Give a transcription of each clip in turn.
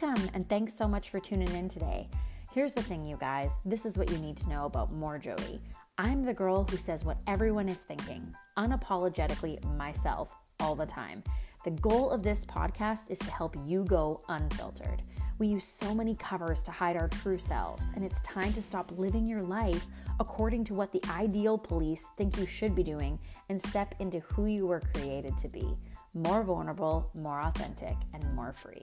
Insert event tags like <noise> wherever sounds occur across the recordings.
Welcome, and thanks so much for tuning in today. Here's the thing, you guys this is what you need to know about More Jody. I'm the girl who says what everyone is thinking, unapologetically myself, all the time. The goal of this podcast is to help you go unfiltered. We use so many covers to hide our true selves, and it's time to stop living your life according to what the ideal police think you should be doing and step into who you were created to be more vulnerable, more authentic, and more free.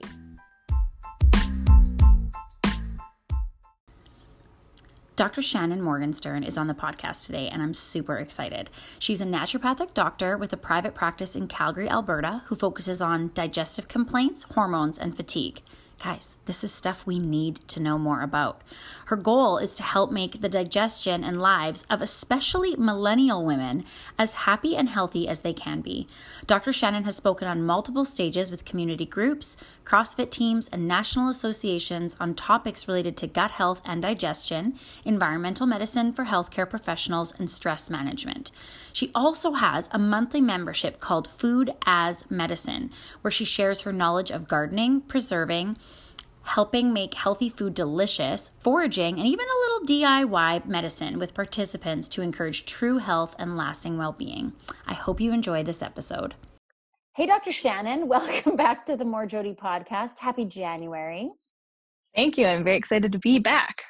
Dr. Shannon Morgenstern is on the podcast today, and I'm super excited. She's a naturopathic doctor with a private practice in Calgary, Alberta, who focuses on digestive complaints, hormones, and fatigue. Guys, this is stuff we need to know more about. Her goal is to help make the digestion and lives of especially millennial women as happy and healthy as they can be. Dr. Shannon has spoken on multiple stages with community groups, CrossFit teams, and national associations on topics related to gut health and digestion, environmental medicine for healthcare professionals, and stress management. She also has a monthly membership called Food as Medicine, where she shares her knowledge of gardening, preserving, helping make healthy food delicious, foraging, and even a little DIY medicine with participants to encourage true health and lasting well being. I hope you enjoy this episode. Hey, Dr. Shannon, <laughs> welcome back to the More Jody podcast. Happy January. Thank you. I'm very excited to be back.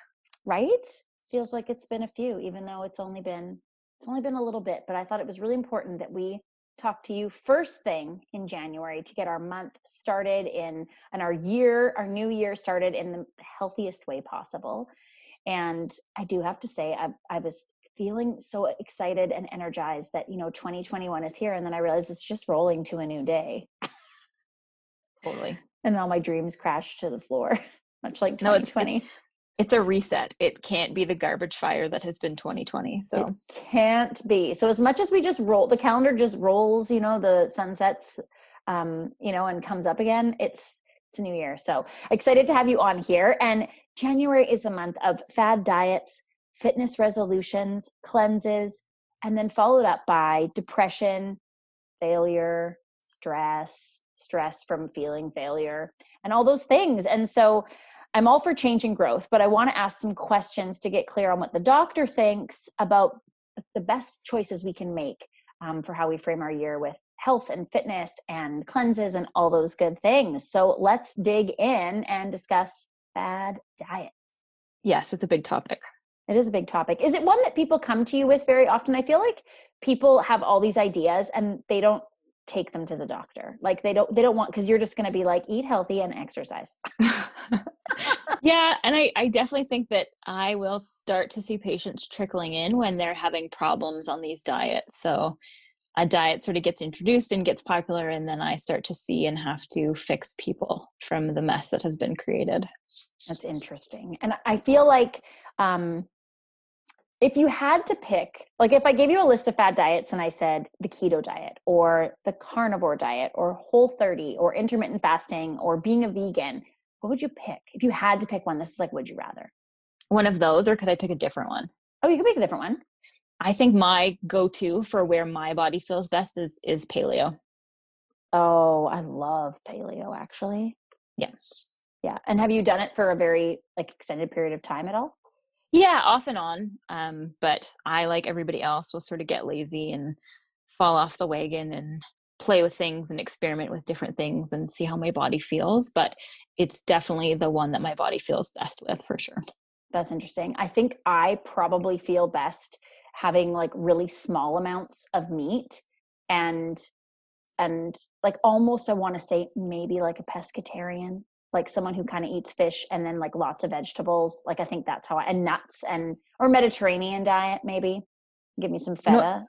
Right? Feels like it's been a few, even though it's only been it's only been a little bit, but I thought it was really important that we talk to you first thing in January to get our month started in and our year, our new year started in the healthiest way possible. And I do have to say, I, I was feeling so excited and energized that you know 2021 is here, and then I realized it's just rolling to a new day. totally. <laughs> And all my dreams crashed to the floor, <laughs> much like 2020. No, it's, it's, it's a reset. It can't be the garbage fire that has been 2020. So it can't be. So as much as we just roll, the calendar just rolls. You know, the sunsets, um, you know, and comes up again. It's it's a new year. So excited to have you on here. And January is the month of fad diets, fitness resolutions, cleanses, and then followed up by depression, failure, stress, stress from feeling failure, and all those things. And so I'm all for change and growth, but I want to ask some questions to get clear on what the doctor thinks about the best choices we can make um, for how we frame our year with health and fitness and cleanses and all those good things. So let's dig in and discuss bad diets. Yes, it's a big topic. It is a big topic. Is it one that people come to you with very often? I feel like people have all these ideas and they don't take them to the doctor. Like they don't they don't want because you're just going to be like eat healthy and exercise. <laughs> yeah, and I I definitely think that I will start to see patients trickling in when they're having problems on these diets. So a diet sort of gets introduced and gets popular and then I start to see and have to fix people from the mess that has been created. That's interesting. And I feel like um if you had to pick, like if I gave you a list of fad diets and I said the keto diet or the carnivore diet or whole 30 or intermittent fasting or being a vegan, what would you pick? If you had to pick one, this is like, would you rather? One of those, or could I pick a different one? Oh, you could pick a different one. I think my go-to for where my body feels best is is paleo. Oh, I love paleo actually. Yes. Yeah. And have you done it for a very like extended period of time at all? Yeah, off and on. Um, but I, like everybody else, will sort of get lazy and fall off the wagon and play with things and experiment with different things and see how my body feels. But it's definitely the one that my body feels best with for sure. That's interesting. I think I probably feel best having like really small amounts of meat and and like almost I want to say maybe like a pescatarian like someone who kind of eats fish and then like lots of vegetables. Like I think that's how I and nuts and or Mediterranean diet maybe. Give me some feta.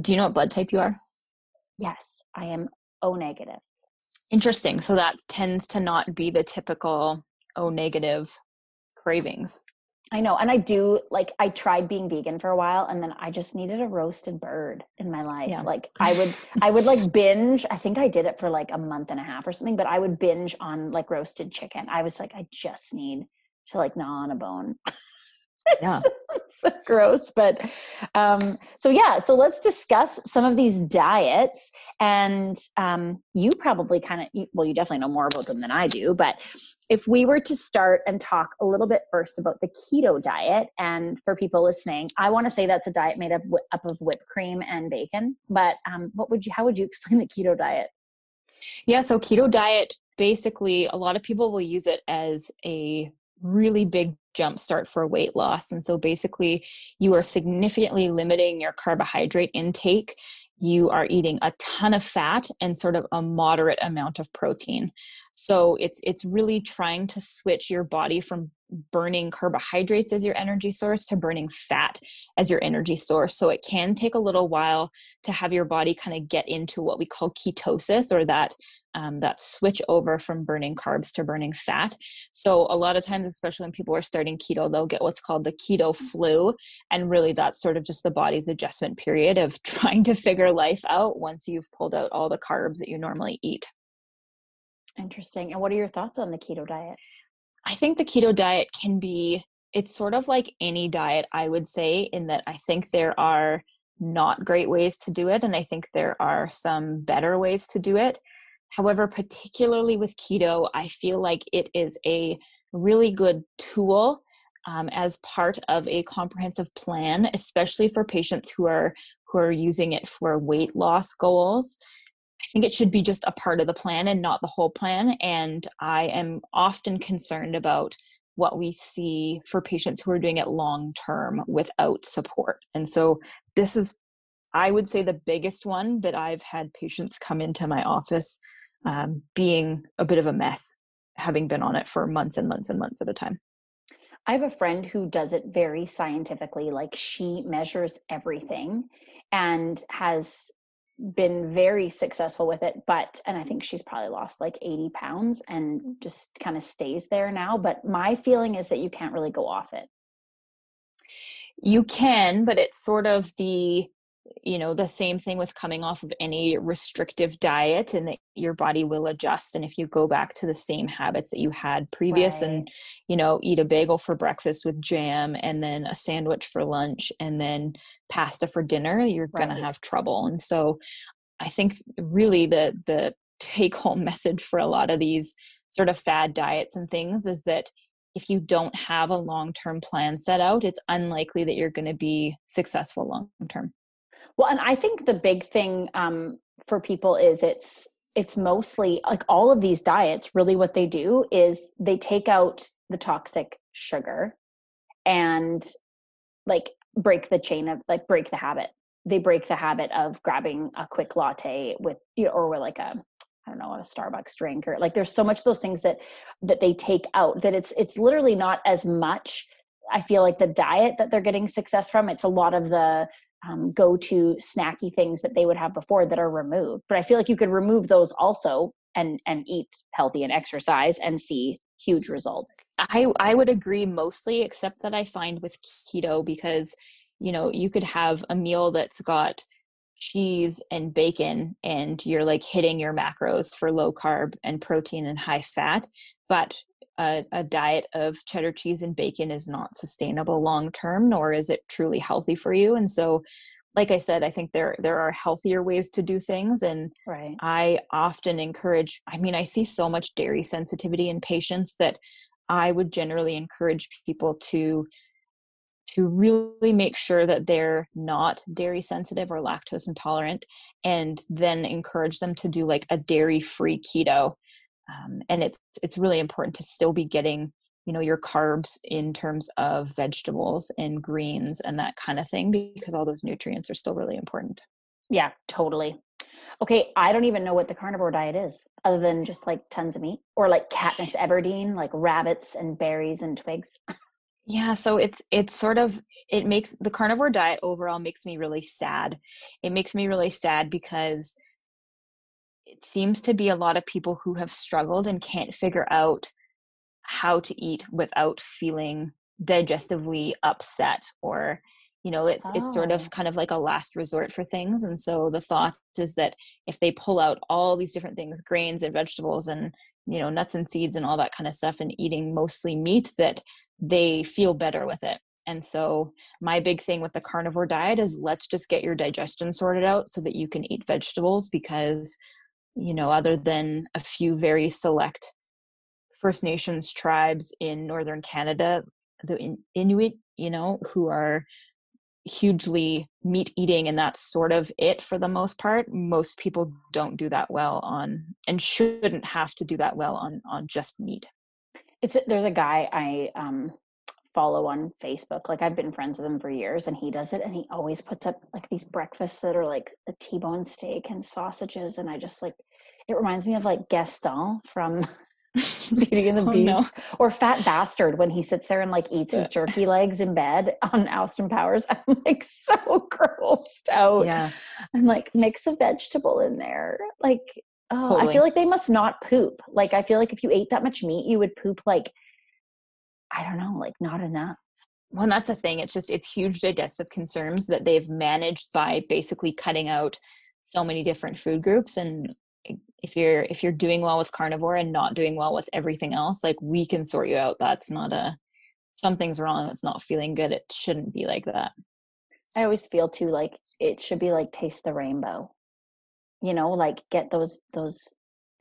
do you know what blood type you are? Yes, I am O negative. Interesting. So that tends to not be the typical O negative cravings. I know. And I do like I tried being vegan for a while and then I just needed a roasted bird in my life. Yeah. Like I would I would like binge. I think I did it for like a month and a half or something, but I would binge on like roasted chicken. I was like I just need to like gnaw on a bone. <laughs> Yeah. <laughs> so gross. But um, so, yeah, so let's discuss some of these diets. And um, you probably kind of, well, you definitely know more about them than I do. But if we were to start and talk a little bit first about the keto diet, and for people listening, I want to say that's a diet made up, up of whipped cream and bacon. But um, what would you, how would you <laughs> explain the keto diet? Yeah, so keto diet basically a lot of people will use it as a really big jump start for weight loss. And so basically, you are significantly limiting your carbohydrate intake. You are eating a ton of fat and sort of a moderate amount of protein. So it's it's really trying to switch your body from burning carbohydrates as your energy source to burning fat as your energy source. So it can take a little while to have your body kind of get into what we call ketosis or that um, that switch over from burning carbs to burning fat. So a lot of times, especially when people are starting keto, they'll get what's called the keto flu, and really that's sort of just the body's adjustment period of <laughs> trying to figure life out once you've pulled out all the carbs that you normally eat. Interesting. And what are your thoughts on the keto diet? I think the keto diet can be, it's sort of like any diet, I would say, in that I think there are not great ways to do it, and I think there are some better ways to do it. However, particularly with keto, I feel like it is a really good tool um, as part of a comprehensive plan, especially for patients who are who are using it for weight loss goals. I think it should be just a part of the plan and not the whole plan. And I am often concerned about what we see for patients who are doing it long term without support. And so this is, I would say, the biggest one that I've had patients come into my office um, being a bit of a mess, having been on it for months and months and months at a time. I have a friend who does it very scientifically, like she measures everything and has been very successful with it but and i think she's probably lost like 80 pounds and mm. just kind of stays there now but my feeling is that you can't really go off it. You can but it's sort of the you know the same thing with coming off of any restrictive diet and that your body will adjust and if you go back to the same habits that you had previous right. and you know eat a bagel for breakfast with jam and then a sandwich for lunch and then pasta for dinner you're right. going to have trouble and so i think really the the take home <laughs> message for a lot of these sort of fad diets and things is that if you don't have a long term plan set out, it's unlikely that you're going to be successful long term. Well, and I think the big thing um, for people is it's it's mostly like all of these diets. Really, what they do is they take out the toxic sugar and like break the chain of like break the habit. They break the habit of grabbing a quick latte with you know, or with like a I don't know, a Starbucks drink or like there's so much those things that that they take out that it's it's literally not as much I feel like the diet that they're getting success from, it's a lot of the um, go to snacky things that they would have before that are removed. But I feel like you could remove those also and and eat healthy and exercise and see huge results. I I would agree mostly, except that I find with keto because you know you could have a meal that's got cheese and bacon and you're like hitting your macros for low carb and protein and high fat but a, a, diet of cheddar cheese and bacon is not sustainable long term nor is it truly healthy for you and so like i said i think there there are healthier ways to do things and right. i often encourage i mean i see so much dairy sensitivity in patients that i would generally encourage people to to really make sure that they're not dairy sensitive or lactose intolerant and then encourage them to do like a dairy free keto um, and it's it's really important to still be getting you know your carbs in terms of vegetables and greens and that kind of thing because all those nutrients are still really important. Yeah totally. Okay i don't even know what the carnivore diet is other than just like tons of meat or like Katniss Everdeen like rabbits and berries and twigs. <laughs> Yeah so it's it's sort of it makes the carnivore diet overall makes me really sad. It makes me really sad because it seems to be a lot of people who have struggled and can't figure out how to eat without feeling digestively upset or you know it's oh. it's sort of oh. kind of like a last resort for things and so the thought is that if they pull out all these different things grains and vegetables and you know nuts and seeds and all that kind of stuff and eating mostly meat that they feel better with it And so, my big thing with the carnivore diet is let's just get your digestion sorted out so that you can eat vegetables because, you know, other than a few very select First Nations tribes in northern Canada, the Inuit, you know, who are hugely meat eating and that's sort of it for the most part. Most people don't do that well on and shouldn't have to do that well on on just meat. It's there's a guy i um follow on Facebook. Like I've been friends with him for years and he does it and he always puts up like these breakfasts that are like a T-bone steak and sausages and I just like it reminds me of like Gaston from <laughs> Beauty and the <laughs> oh, Beast no. or Fat Bastard when he sits there and like eats his jerky legs in bed <laughs> on Austin Powers. I'm like so grossed out. Yeah. I'm like mix a vegetable in there. Like oh, totally. I feel like they must not poop. Like I feel like if you ate that much meat, you would poop like I don't know, like not enough. Well, that's the thing. It's just it's huge digestive concerns that they've managed by basically cutting out so many different food groups and if you're if you're doing well with carnivore and not doing well with everything else like we can sort you out that's not a something's wrong it's not feeling good it shouldn't be like that i always feel too like it should be like taste the rainbow you know like get those those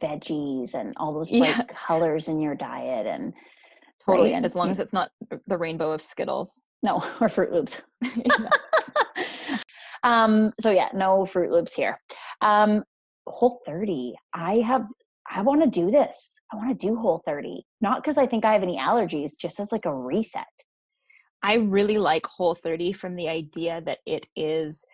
veggies and all those <laughs> bright yeah. colors in your diet and Totally. Right? As long as it's not the rainbow of Skittles. No, <laughs> or Froot Loops. <laughs> <laughs> um, so yeah, no Froot Loops here. Um, Whole 30. I have I want to do this. I want to do Whole 30. Not because I think I have any allergies, just as like a reset. I really like Whole 30 from the idea that it is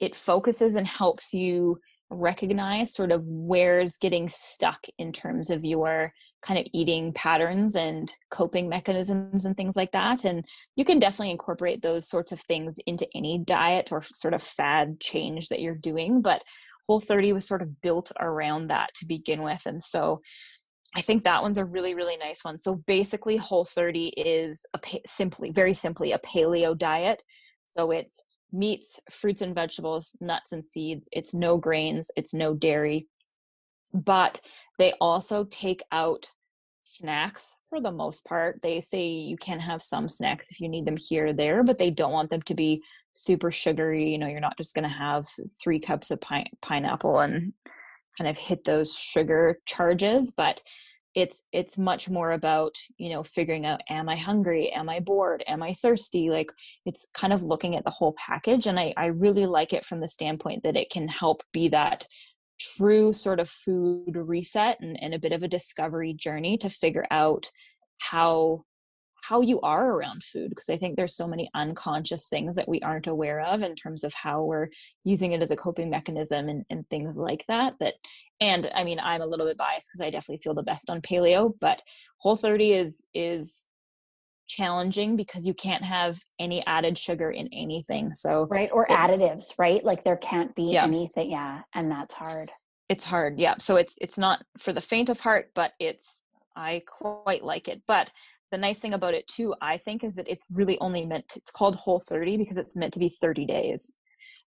it focuses and helps you recognize sort of where's getting stuck in terms of your kind of eating patterns and coping mechanisms and things like that. And you can definitely incorporate those sorts of things into any diet or sort of fad change that you're doing. But Whole 30 was sort of built around that to begin with. And so I think that one's a really, really nice one. So basically, Whole 30 is a pa- simply, very simply, a paleo diet. So it's meats, fruits and vegetables, nuts and seeds. It's no grains, it's no dairy, but they also take out snacks for the most part. They say you can have some snacks if you need them here or there, but they don't want them to be super sugary. You know, you're not just going to have three cups of pine- pineapple and kind of hit those sugar charges, but it's it's much more about you know figuring out am i hungry am i bored am i thirsty like it's kind of looking at the whole package and i i really like it from the standpoint that it can help be that true sort of food reset and, and a bit of a discovery journey to figure out how how you are around food because i think there's so many unconscious things that we aren't aware of in terms of how we're using it as a coping mechanism and, and things like that that and i mean i'm a little bit biased because i definitely feel the best on paleo but whole 30 is is challenging because you can't have any added sugar in anything so right or it, additives right? Like there can't be yeah. anything yeah and that's hard. It's hard yeah so it's it's not for the faint of heart but it's i quite like it but the nice thing about it too i think is that it's really only meant to, it's called whole 30 because it's meant to be 30 days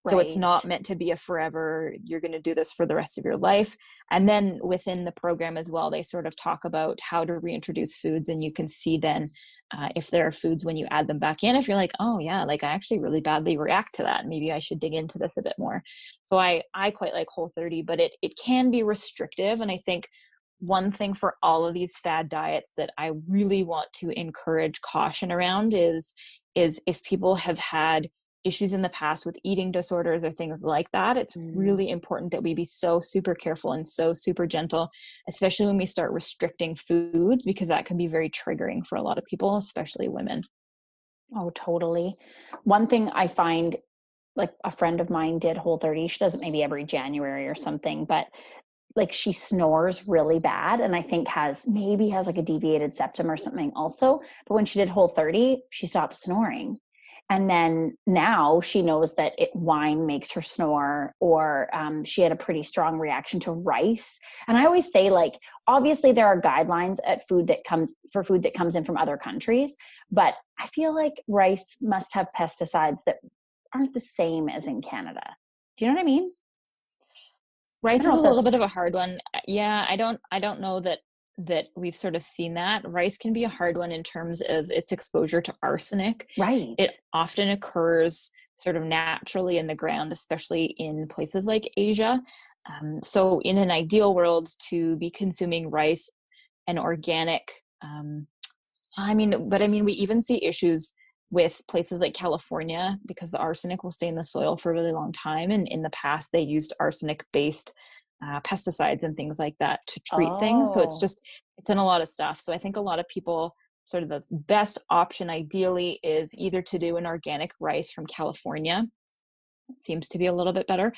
so right. it's not meant to be a forever you're going to do this for the rest of your life. And then within the program as well they sort of talk about how to reintroduce foods and you can see then uh, if there are foods when you add them back in if you're like oh yeah like i actually really badly react to that. Maybe i should dig into this a bit more. So i i quite like whole 30 but it it can be restrictive and i think one thing for all of these fad diets that i really want to encourage caution around is is if people have had issues in the past with eating disorders or things like that, it's mm. really important that we be so super careful and so super gentle, especially when we start restricting foods, because that can be very triggering for a lot of people, especially women. Oh, totally. One thing I find like a friend of mine did whole 30 she does it maybe every january or something but like she snores really bad and i think has maybe has like a deviated septum or something also but when she did whole 30 she stopped snoring and then now she knows that it, wine makes her snore or um, she had a pretty strong reaction to rice. And i always say like obviously there are guidelines at food that comes for food that comes in from other countries but i feel like rice must have pesticides that aren't the same as in canada. Do you know what i mean? Rice is a little bit of a hard one. Yeah i don't i don't know that that we've sort of seen that rice can be a hard one in terms of its exposure to arsenic. Right. It often occurs sort of naturally in the ground, especially in places like Asia. Um, so, in an ideal world, to be consuming rice and organic, um, I mean, but I mean, we even see issues with places like California because the arsenic will stay in the soil for a really long time. And in the past, they used arsenic based uh, pesticides and things like that to treat oh. things. So it's oh. just, it's in a lot of stuff. So I think a lot of people sort of the best option ideally is either to do an organic rice from California. It seems to be a little bit better.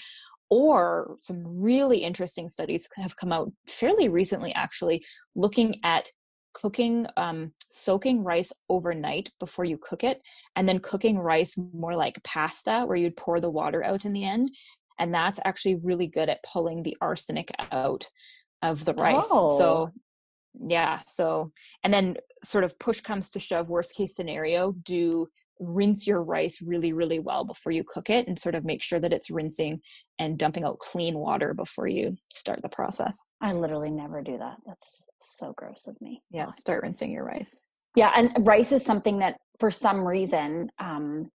Or some really interesting studies have come out fairly recently, actually, looking at cooking, um, soaking rice overnight before you cook it, and then cooking rice more like pasta, where you'd pour the water out in the end. And that's actually really good at pulling the arsenic out of the rice. Oh. So yeah so and then sort of push comes to shove worst case scenario do rinse your rice really really well before you cook it and sort of make sure that it's rinsing and dumping out clean water before you start the process. I literally never do that. That's so gross of me. Yeah start rinsing your rice. Yeah and rice is something that for some reason um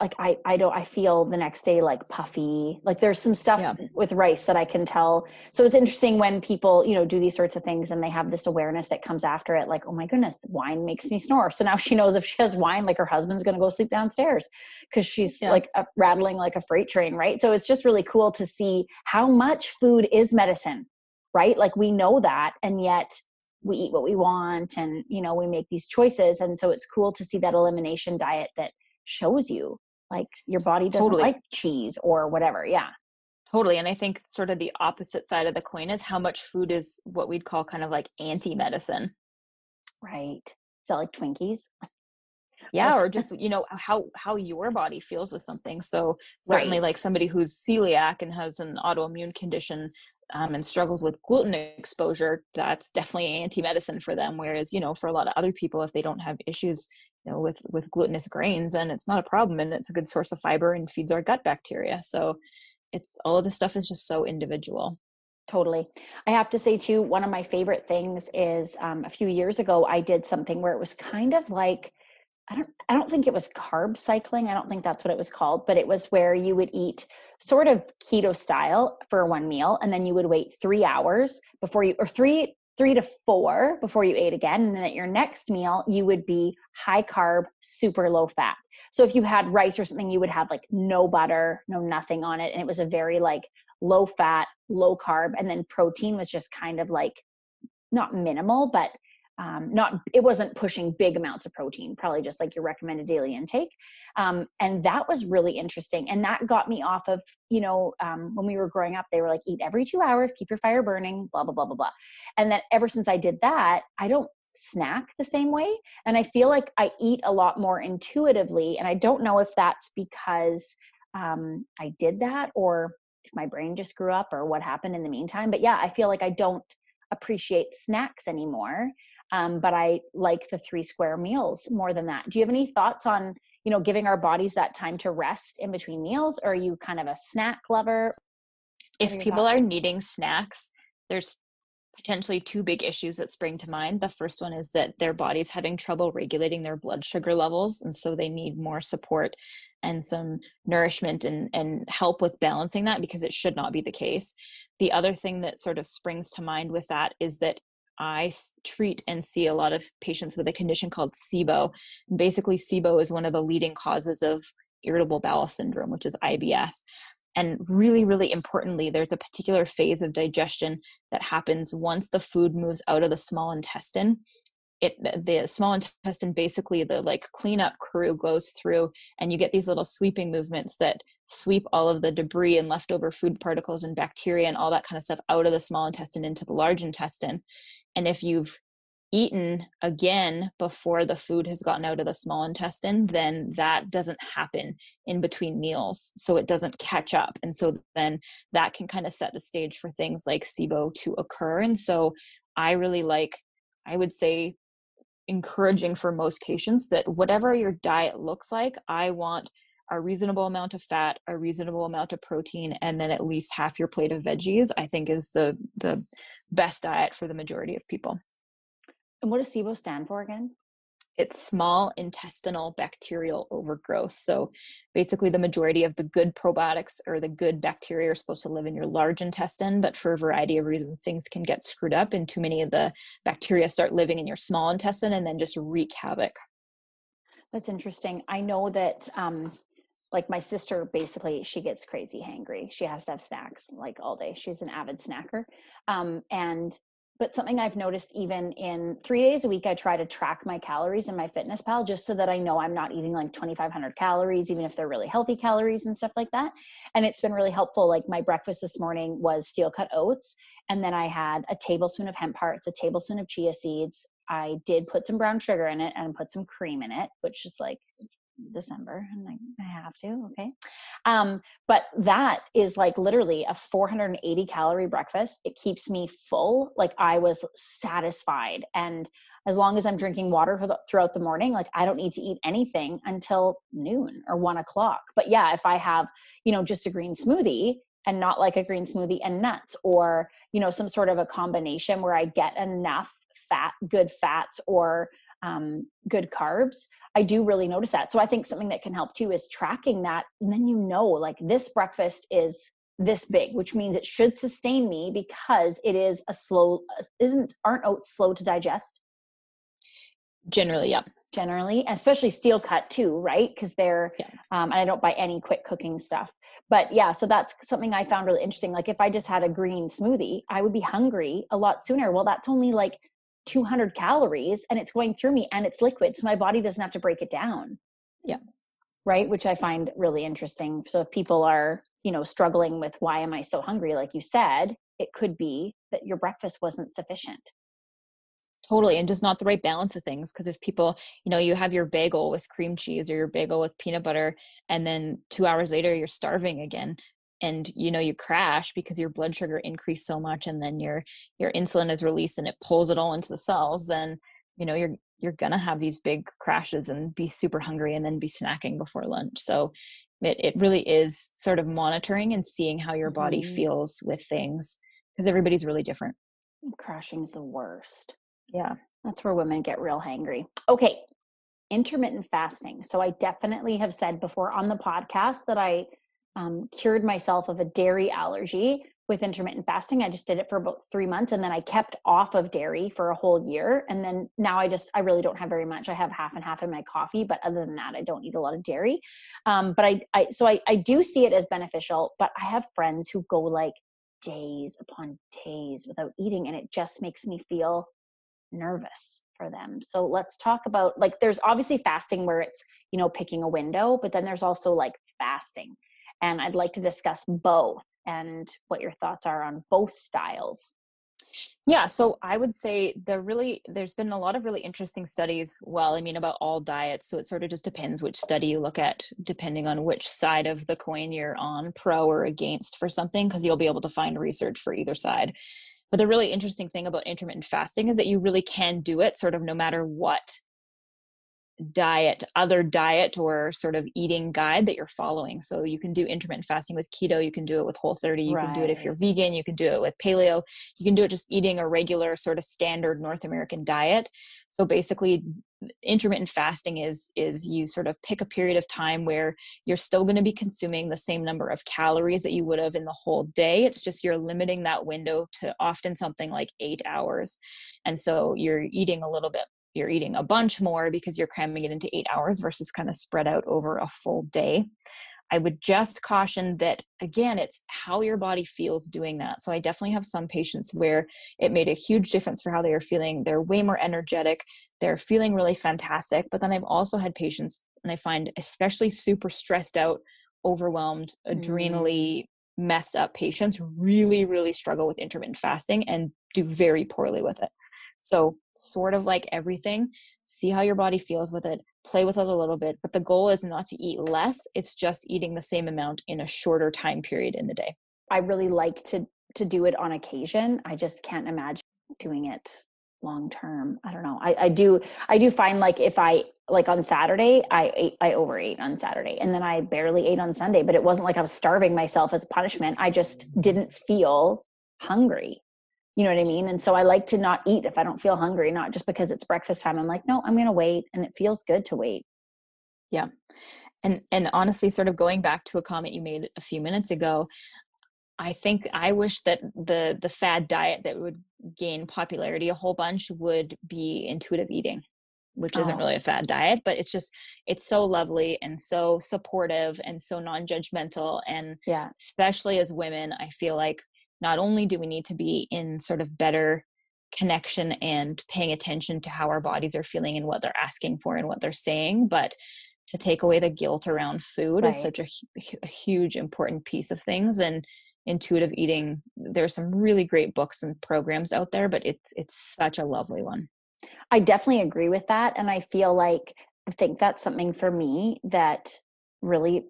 like I I don't I feel the next day like puffy. Like there's some stuff yeah. with rice that I can tell. So it's interesting when people, you know, do these sorts of things and they have this awareness that comes after it like, "Oh my goodness, wine makes me snore." So now she knows if she has wine like her husband's going to go sleep downstairs cuz she's yeah. like a, rattling like a freight train, right? So it's just really cool to see how much food is medicine, right? Like we know that and yet we eat what we want and you know we make these choices and so it's cool to see that elimination diet that shows you like your body doesn't totally. like cheese or whatever yeah totally and i think sort of the opposite side of the coin is how much food is what we'd call kind of like anti-medicine right is that like twinkies yeah or just you know how how your body feels with something so certainly right. like somebody who's celiac and has an autoimmune condition um, and struggles with gluten exposure that's definitely anti-medicine for them whereas you know for a lot of other people if they don't have issues you know with with glutinous grains and it's not a problem and it's a good source of fiber and feeds our gut bacteria so it's all of this stuff is just so individual totally i have to say too one of my favorite things is um, a few years ago i did something where it was kind of like I don't I don't think it was carb cycling. I don't think that's what it was called, but it was where you would eat sort of keto style for one meal and then you would wait 3 hours before you or 3 three to four before you ate again. And then at your next meal, you would be high carb, super low fat. So if you had rice or something, you would have like no butter, no nothing on it. And it was a very like low fat, low carb. And then protein was just kind of like not minimal, but um, not it wasn't pushing big amounts of protein probably just like your recommended daily intake. Um, and that was really interesting and that got me off of you know um, when we were growing up they were like eat every two hours keep your fire burning blah blah blah blah blah. And then ever since i did that i don't snack the same way and i feel like i eat a lot more intuitively and i don't know if that's because um, i did that or if my brain just grew up or what happened in the meantime but yeah i feel like i don't appreciate snacks anymore um, but I like the three square meals more than that. Do you have any thoughts on you know giving our bodies that time to rest in between meals, or are you kind of a snack lover? If people thoughts? are needing snacks, there's potentially two big issues that spring to mind. The first one is that their body's having trouble regulating their blood sugar levels, and so they need more support and some nourishment and, and help with balancing that because it should not be the case. The other thing that sort of springs to mind with that is that I treat and see a lot of patients with a condition called SIBO. And basically, SIBO is one of the leading causes of irritable bowel syndrome, which is IBS. And really, really importantly, there's a particular phase of digestion that happens once the food moves out of the small intestine. It the small intestine basically the like cleanup crew goes through, and you get these little sweeping movements that sweep all of the debris and leftover food particles and bacteria and all that kind of stuff out of the small intestine into the large intestine. And if you've eaten again before the food has gotten out of the small intestine, then that doesn't happen in between meals. So it doesn't catch up. And so then that can kind of set the stage for things like SIBO to occur. And so I really like, I would say, encouraging for most patients that whatever your diet looks like, I want a reasonable amount of fat, a reasonable amount of protein, and then at least half your plate of veggies, I think is the the best diet for the majority of people. And what does SIBO stand for again? It's small intestinal bacterial overgrowth. So basically, the majority of the good probiotics or the good bacteria are supposed to live in your large intestine, but for a variety of reasons, things can get screwed up, and too many of the bacteria start living in your small intestine and then just wreak havoc. That's interesting. I know that um, like my sister basically she gets crazy hangry. She has to have snacks like all day. She's an avid snacker. Um, and but something i've noticed even in three days a week i try to track my calories in MyFitnessPal just so that i know i'm not eating like 2500 calories even if they're really healthy calories and stuff like that. And it's been really helpful like my breakfast this morning was steel cut oats and then i had a tablespoon of hemp hearts a tablespoon of chia seeds. I did put some brown sugar in it and put some cream in it, which is like December and I, I have to. Okay. Um, but that is like literally a 480 calorie breakfast. It keeps me full. Like I was satisfied. And as long as I'm drinking water throughout the morning, like I don't need to eat anything until noon or one o'clock. But yeah, if I have, you know, just a green smoothie, and not like a green smoothie and nuts or you know some sort of a combination where i get enough fat good fats or um, good carbs i do really notice that. So i think something that can help too is tracking that and then you know like this breakfast is this big which means it should sustain me because it is a slow isn't aren't oats slow to digest? Generally yeah. Generally especially steel cut too right? Because they're yeah. um, and i don't buy any quick cooking stuff. But yeah so that's something i found really interesting. Like if i just had a green smoothie i would be hungry a lot sooner. Well that's only like 200 calories and it's going through me and it's liquid so my body doesn't have to break it down. Yeah. Right? Which i find really interesting. So if people are you know struggling with why am i so hungry? like you said it could be that your breakfast wasn't sufficient. Totally and just not the right balance of things because if people you know you have your bagel with cream cheese or your bagel with peanut butter and then two hours later you're starving again and you know you crash because your blood sugar increased so much and then your your insulin is released and it pulls it all into the cells then you know you're you're gonna have these big crashes and be super hungry and then be snacking before lunch. So it, it really is sort of monitoring and seeing how your body mm-hmm. feels with things because everybody's really different. Crashing's the worst. Yeah. That's where women get real hangry. Okay intermittent fasting. So i definitely have said before on the podcast that i um, cured myself of a dairy allergy with intermittent fasting. I just did it for about three months and then I kept off of dairy for a whole year. And then now I just, I really don't have very much. I have half and half in my coffee, but other than that, I don't eat a lot of dairy. Um, but I, I, so I, I do see it as beneficial, but I have friends who go like days upon days without eating and it just makes me feel nervous for them. So let's talk about like, there's obviously fasting where it's, you know, picking a window, but then there's also like fasting and I'd like to discuss both and what your thoughts are on both styles. Yeah, so I would say there really there's been a lot of really interesting studies. Well, I mean about all diets, so it sort of just depends which study you look at, depending on which side of the coin you're on, pro or against for something, because you'll be able to find research for either side. But the really interesting thing about intermittent fasting is that you really can do it sort of no matter what diet other diet or sort of eating guide that you're following. So you can do intermittent fasting with keto you can do it with whole 30 you right. can do it if you're vegan you can do it with paleo you can do it just eating a regular sort of standard north american diet. So basically intermittent fasting is is you sort of pick a period of time where you're still going to be consuming the same number of calories that you would have in the whole day. It's just you're limiting that window to often something like 8 hours. And so you're eating a little bit you're eating a bunch more because you're cramming it into eight hours versus kind of spread out over a full day. I would just caution that again, it's how your body feels doing that. So I definitely have some patients where it made a huge difference for how they are feeling. They're way more energetic, they're feeling really fantastic. But then I've also had patients, and I find especially super stressed out, overwhelmed, adrenally mm. messed up patients really, really struggle with intermittent fasting and do very poorly with it. So, sort of like everything, see how your body feels with it, play with it a little bit. But the goal is not to eat less, it's just eating the same amount in a shorter time period in the day. I really like to to do it on occasion. I just can't imagine doing it long term. I don't know. I, I do I do find like if I like on Saturday, I ate I overate on Saturday and then I barely ate on Sunday, but it wasn't like I was starving myself as a punishment. I just didn't feel hungry You know what I mean? And so I like to not eat if I don't feel hungry, not just because it's breakfast time. I'm like, no, I'm going to wait. And it feels good to wait. Yeah. And, and honestly, sort of going back to a comment you made a few minutes ago, I think I wish that the the fad diet that would gain popularity a whole bunch would be intuitive eating which isn't oh. really oh. a fad diet but it's just it's so lovely and so supportive and so non-judgmental and yeah especially as women i feel like not only do we need to be in sort of better connection and paying attention to how our bodies are feeling and what they're asking for and what they're saying but to take away the guilt around food right. is such a, a huge important piece of things and intuitive eating there's some really great books and programs out there but it's it's such a lovely one I definitely agree with that. And I feel like I think that's something for me that really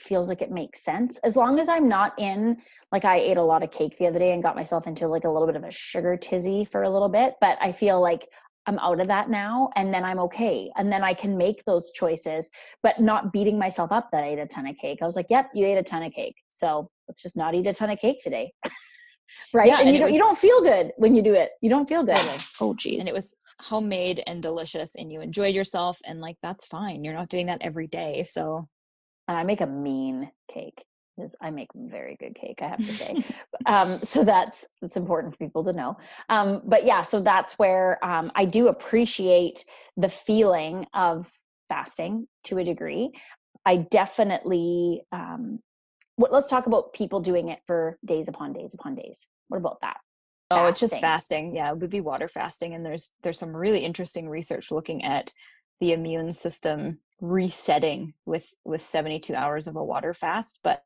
feels like it makes sense. As long as I'm not in, like, I ate a lot of cake the other day and got myself into like a little bit of a sugar tizzy for a little bit, but I feel like I'm out of that now and then I'm okay. And then I can make those choices, but not beating myself up that I ate a ton of cake. I was like, yep, you ate a ton of cake. So let's just not eat a ton of cake today. <laughs> right yeah, and, and you don't was, you don't feel good when you do it you don't feel good like, oh geez and it was homemade and delicious and you enjoyed yourself and like that's fine you're not doing that every day so and i make a mean cake because i make very good cake i have to say <laughs> um, so that's that's important for people to know um, but yeah so that's where um, i do appreciate the feeling of fasting to a degree i definitely um, let's talk about people doing it for days upon days upon days. What about that? Oh, fasting. it's just fasting. Yeah, it would be water fasting. And there's there's some really interesting research looking at the immune system resetting with with 72 hours of a water fast. But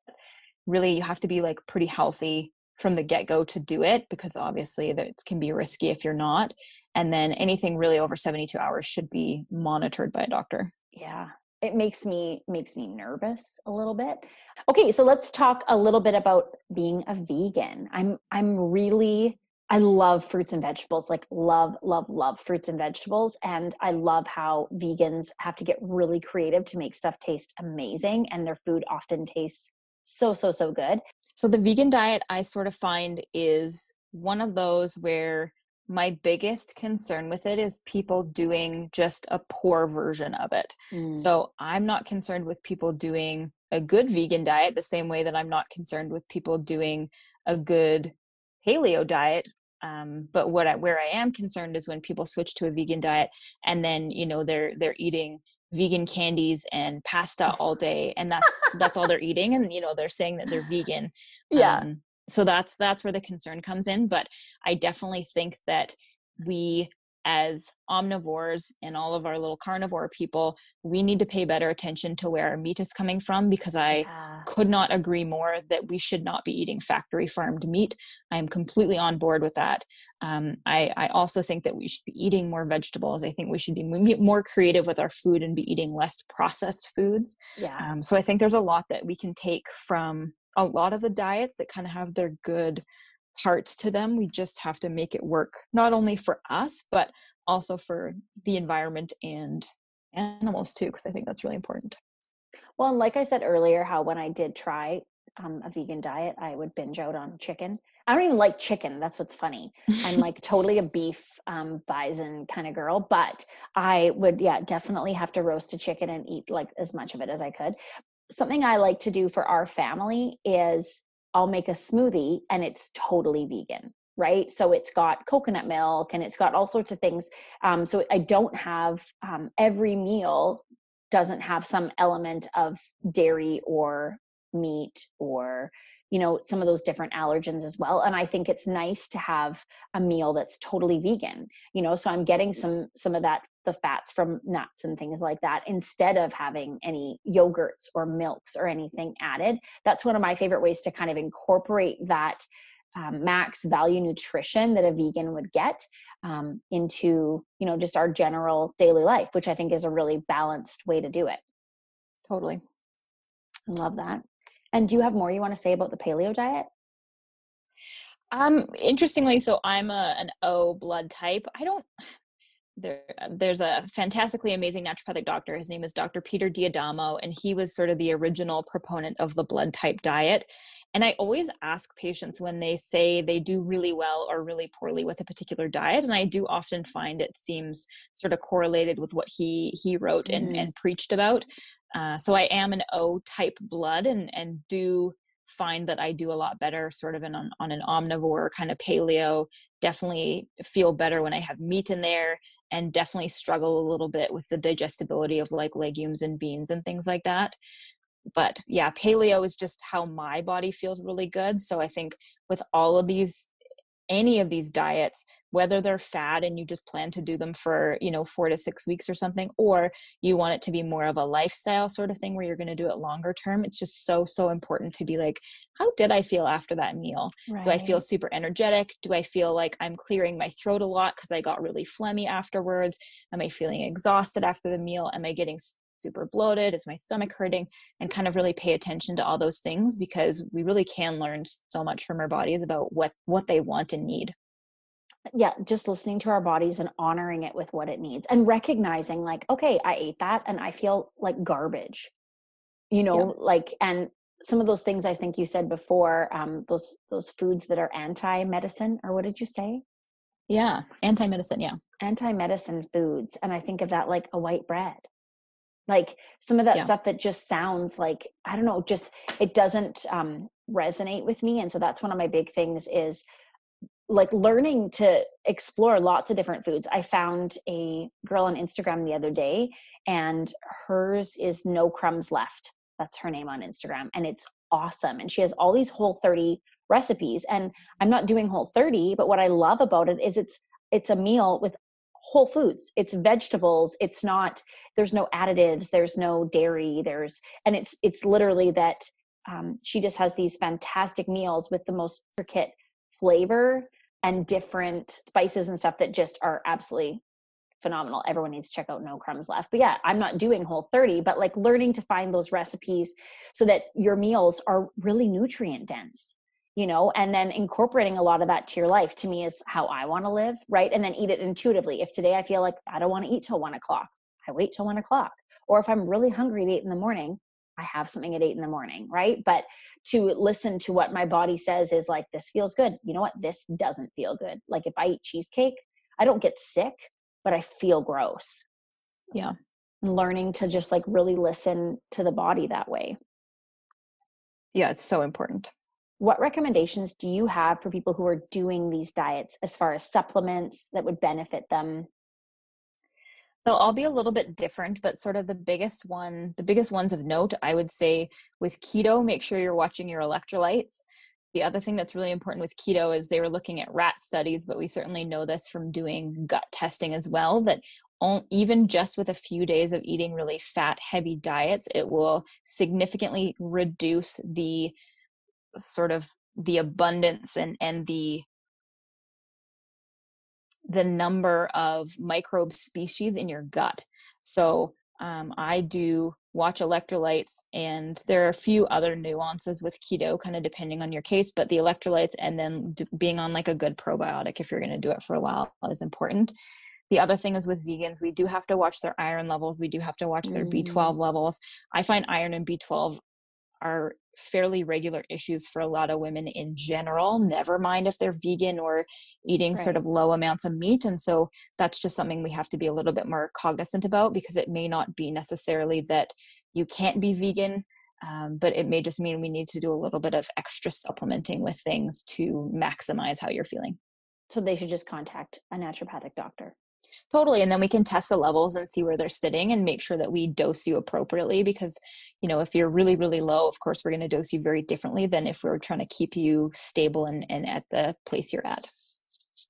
really you have to be like pretty healthy from the get-go to do it because obviously that can be risky if you're not and then anything really over 72 hours should be monitored by a doctor yeah it makes me makes me nervous a little bit okay so let's talk a little bit about being a vegan i'm i'm really i love fruits and vegetables like love love love fruits and vegetables and i love how vegans have to get really creative to make stuff taste amazing and their food often tastes so so so good so the vegan diet i sort of find is one of those where my biggest concern with it is people doing just a poor version of it. Mm. So I'm not concerned with people doing a good vegan diet the same way that I'm not concerned with people doing a good paleo diet. Um, but what I, where I am concerned is when people switch to a vegan diet and then you know they're they're eating vegan candies and pasta all <laughs> day and that's that's all they're eating and you know they're saying that they're vegan. Yeah. Um, so that's that's where the concern comes in but i definitely think that we as omnivores and all of our little carnivore people we need to pay better attention to where our meat is coming from because i yeah. could not agree more that we should not be eating factory farmed meat i am completely on board with that um, I, I also think that we should be eating more vegetables i think we should be more creative with our food and be eating less processed foods yeah. Um, so i think there's a lot that we can take from a lot of the diets that kind of have their good parts to them. We just have to make it work not only for us, but also for the environment and animals too, because I think that's really important. Well, like I said earlier, how when I did try um, a vegan diet, I would binge out on chicken. I don't even like chicken. That's what's funny. I'm <laughs> like totally a beef um, bison kind of girl, but I would, yeah, definitely have to roast a chicken and eat like as much of it as I could something I like to do for our family is I'll make a smoothie and it's totally vegan, right? So it's got coconut milk and it's got all sorts of things. Um, so I don't have um, every meal doesn't have some element of dairy or meat or you know some of those different allergens as well and i think it's nice to have a meal that's totally vegan you know so i'm getting some some of that the fats from nuts and things like that instead of having any yogurts or milks or anything added. That's one of my favorite ways to kind of incorporate that um, max value nutrition that a vegan would get um, into you know just our general daily life which i think is a really balanced way to do it. Totally. I love that and do you have more you want to say about the paleo diet? Um interestingly so i'm a an o blood type. I don't there, there's a fantastically amazing naturopathic doctor. His name is Dr. Peter D'Adamo, and he was sort of the original proponent of the blood type diet. And I always ask patients when they say they do really well or really poorly with a particular diet, and I do often find it seems sort of correlated with what he he wrote mm-hmm. and, and preached about. Uh, so I am an O type blood, and and do find that I do a lot better sort of in, on, on an omnivore kind of paleo definitely feel better when I have meat in there and definitely struggle a little bit with the digestibility of like legumes and beans and things like that. But yeah paleo is just how my body feels really good so i think with all of these any of these diets whether they're fad and you just plan to do them for you know four to six weeks or something or you want it to be more of a lifestyle sort of thing where you're going to do it longer term it's just so so important to be like how did i feel after that meal right. do i feel super energetic do i feel like i'm clearing my throat a lot because i got really phlegmy afterwards am i feeling exhausted after the meal am i getting super bloated? Is my stomach hurting? And kind of really pay attention to all those things because we really can learn so much from our bodies about what what they want and need. Yeah, just listening to our bodies and honoring it with what it needs and recognizing like, okay, I ate that and I feel like garbage. You know, yeah. like and some of those things I think you said before, um, those those foods that are anti-medicine, or what did you say? Yeah, anti-medicine. Yeah, anti-medicine foods, and I think of that like a white bread like some of that yeah. stuff that just sounds like i don't know just it doesn't um resonate with me and so that's one of my big things is like learning to explore lots of different foods i found a girl on instagram the other day and hers is no crumbs left that's her name on instagram and it's awesome and she has all these whole 30 recipes and i'm not doing whole 30 but what i love about it is it's it's a meal with whole foods. It's vegetables it's not there's no additives there's no dairy there's and it's it's literally that um, she just has these fantastic meals with the most intricate flavor and different spices and stuff that just are absolutely phenomenal. Everyone needs to check out no crumbs left. But yeah i'm not doing whole 30 but like learning to find those recipes so that your meals are really nutrient dense you know and then incorporating a lot of that to your life to me is how i want to live right? And then eat it intuitively. If today i feel like i don't want to eat till one o'clock i wait till one o'clock. Or if i'm really hungry at eight in the morning i have something at eight in the morning right? But to listen to what my body says is like this feels good. You know what? This doesn't feel good. Like if i eat cheesecake i don't get sick but i feel gross. Yeah. Learning to just like really listen to the body that way. Yeah it's so important. What recommendations do you have for people who are doing these diets as far as supplements that would benefit them? They'll all be a little bit different but sort of the biggest one the biggest ones of note i would say with keto make sure you're watching your electrolytes the other thing that's really important with keto is they were looking at rat studies but we certainly know this from doing gut testing as well that even just with a few days of eating really fat heavy diets it will significantly reduce the sort of the abundance and and the the number of microbe species in your gut. So um, I do watch electrolytes, and there are a few other nuances with keto, kind of depending on your case. But the electrolytes and then d- being on like a good probiotic if you're going to do it for a while is important. The other thing is with vegans, we do have to watch their iron levels. We do have to watch their mm. B12 levels. I find iron and B12 are fairly regular issues for a lot of women in general, never mind if they're vegan or eating right. sort of low amounts of meat. And so that's just something we have to be a little bit more cognizant about because it may not be necessarily that you can't be vegan. Um, but it may just mean we need to do a little bit of extra supplementing with things to maximize how you're feeling. So they should just contact a naturopathic doctor. Totally. And then we can test the levels and see where they're sitting and make sure that we dose you appropriately because, you know, if you're really, really low, of course, we're going to dose you very differently than if we're trying to keep you stable and, and at the place you're at.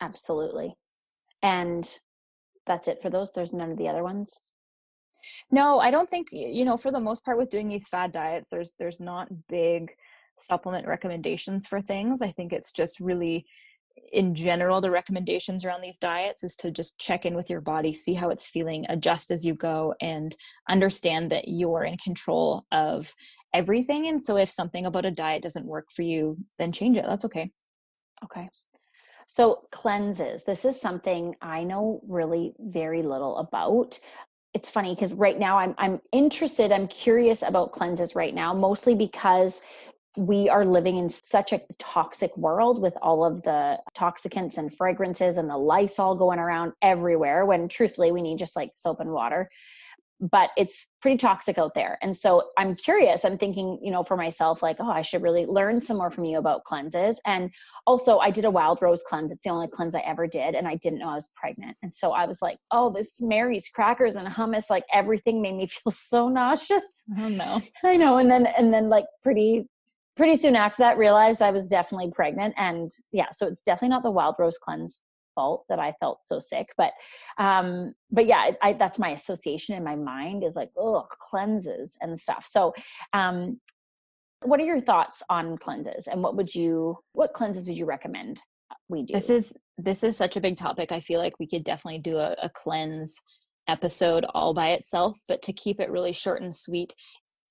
Absolutely. And that's it for those. There's none of the other ones. No, I don't think, you know, for the most part with doing these fad diets, there's, there's not big supplement recommendations for things. I think it's just really in general the recommendations around these diets is to just check in with your body see how it's feeling adjust as you go and understand that you're in control of everything and so if something about a diet doesn't work for you then change it that's okay okay So, cleanses. This is something I know really very little about. It's funny because right now I'm I'm interested, I'm curious about cleanses right now, mostly because we are living in such a toxic world with all of the toxicants and fragrances and the Lysol going around everywhere when truthfully we need just like soap and water but it's pretty toxic out there. And so I'm curious. I'm thinking, you know, for myself, like, oh, I should really learn some more from you about cleanses. And also, I did a wild rose cleanse. It's the only cleanse I ever did. And I didn't know I was pregnant. And so I was like, oh, this Mary's crackers and hummus, like everything made me <laughs> feel so nauseous. Oh, no. I know. And then, and then, like, pretty, pretty soon after that, realized I was definitely pregnant. And yeah, so it's definitely not the wild rose cleanse fault that I felt so sick. But um, but yeah, I, that's my association in my mind is like, oh, cleanses and stuff. So um, what are your thoughts on cleanses and what would you what cleanses would you recommend we do? This is this is such a big topic. I feel like we could definitely do a, a cleanse episode all by itself, but to keep it really short and sweet,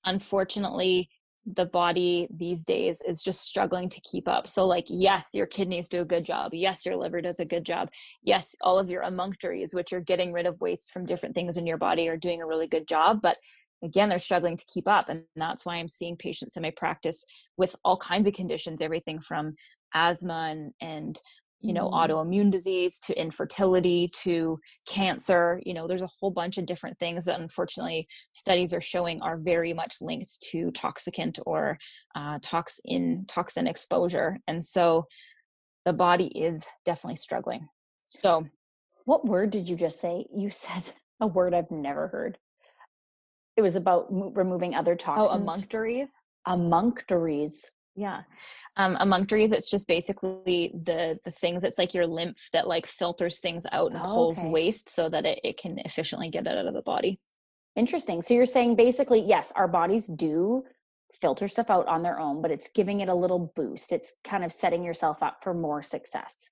unfortunately, the body these days is just struggling to keep up. So, like, yes, your kidneys do a good job. Yes, your liver does a good job. Yes, all of your emunctories, which are getting rid of waste from different things in your body, are doing a really good job. But again, they're struggling to keep up. And that's why I'm seeing patients in my practice with all kinds of conditions, everything from asthma and, and you know mm. autoimmune disease to infertility to cancer you know there's a whole bunch of different things that unfortunately studies are showing are very much linked to toxicant or uh, toxin toxin exposure and so the body is definitely struggling. So what word did you just say? You said <laughs> a word i've never heard. It was about removing other oh, toxins? oh emunctories emunctories yeah. Um, emunctories, it's just basically the the things. It's like your lymph that like filters things out and oh, pulls okay. waste so that it, it can efficiently get it out of the body. Interesting. So you're saying basically, yes, our bodies do filter stuff out on their own, but it's giving it a little boost. It's kind of setting yourself up for more success.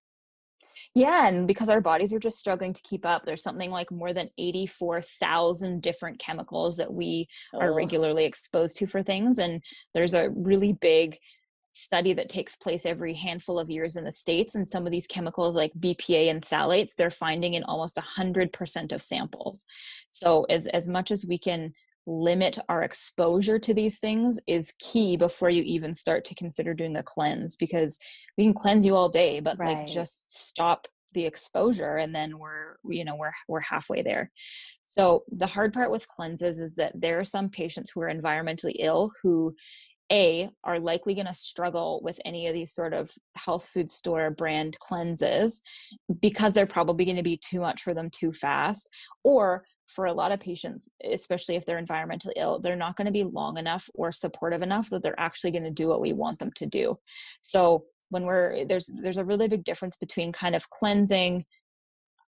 Yeah, and because our bodies are just struggling to keep up, there's something like more than 84,000 different chemicals that we oh. are regularly exposed to for things. And there's a really big study that takes place every handful of years in the states and some of these chemicals like bpa and phthalates they're finding in almost 100% of samples so as as much as we can limit our exposure to these things is key before you even start to consider doing a cleanse because we can cleanse you all day but right. like just stop the exposure and then we're you know we're we're halfway there so the hard part with cleanses is that there are some patients who are environmentally ill who a are likely going to struggle with any of these sort of health food store brand cleanses because they're probably going to be too much for them too fast or for a lot of patients especially if they're environmentally ill they're not going to be long enough or supportive enough that they're actually going to do what we want them to do so when we're there's there's a really big difference between kind of cleansing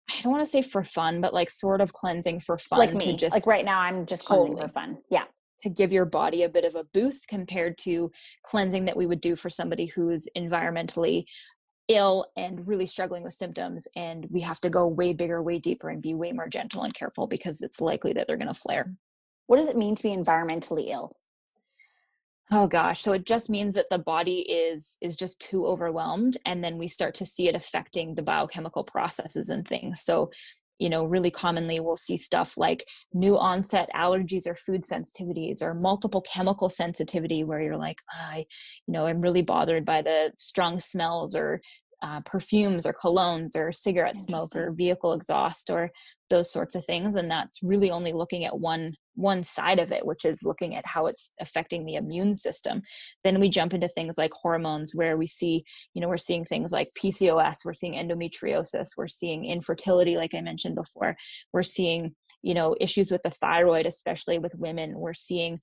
I don't want to say for fun, but like sort of cleansing for fun. Like me, just like right now, I'm just totally. cleansing for fun. Yeah, to give your body a bit of a boost compared to cleansing that we would do for somebody who's environmentally ill and really struggling with symptoms and we have to go way bigger way deeper and be way more gentle and careful because it's likely that they're going to flare. What does it mean to be environmentally ill? Oh gosh. So it just means that the body is is just too overwhelmed and then we start to see it affecting the biochemical processes and things. So you know really commonly we'll see stuff like new onset allergies or food sensitivities or multiple chemical sensitivity where you're like oh, i you know i'm really bothered by the strong smells or uh, perfumes or colognes or cigarette smoke or vehicle exhaust or those sorts of things and that's really only looking at one one side of it which is looking at how it's affecting the immune system. Then we jump into things like hormones where we see you know we're seeing things like pcos we're seeing endometriosis we're seeing infertility like i mentioned before we're seeing you know issues with the thyroid especially with women we're seeing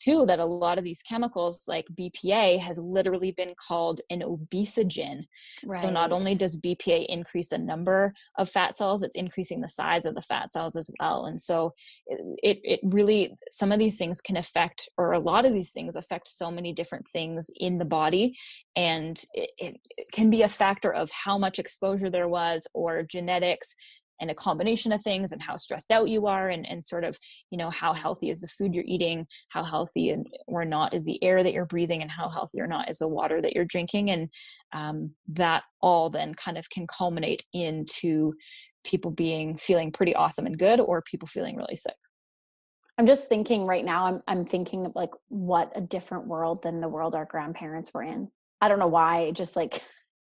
too that a lot of these chemicals like BPA has literally been called an obesogen. Right. So not only does BPA increase the number of fat cells, it's increasing the size of the fat cells as well. And so it, it really, some of these things can affect, or a lot of these things affect so many different things in the body. And it, it can be a factor of how much exposure there was or genetics and a combination of things and how stressed out you are and, and sort of you know how healthy is the food you're eating how healthy and or not is the air that you're breathing and how healthy or not is the water that you're drinking and um, that all then kind of can culminate into people being feeling pretty awesome and good or people feeling really sick I'm just thinking right now, I'm I'm thinking of like what a different world than the world our grandparents were in. I don't know why, it just like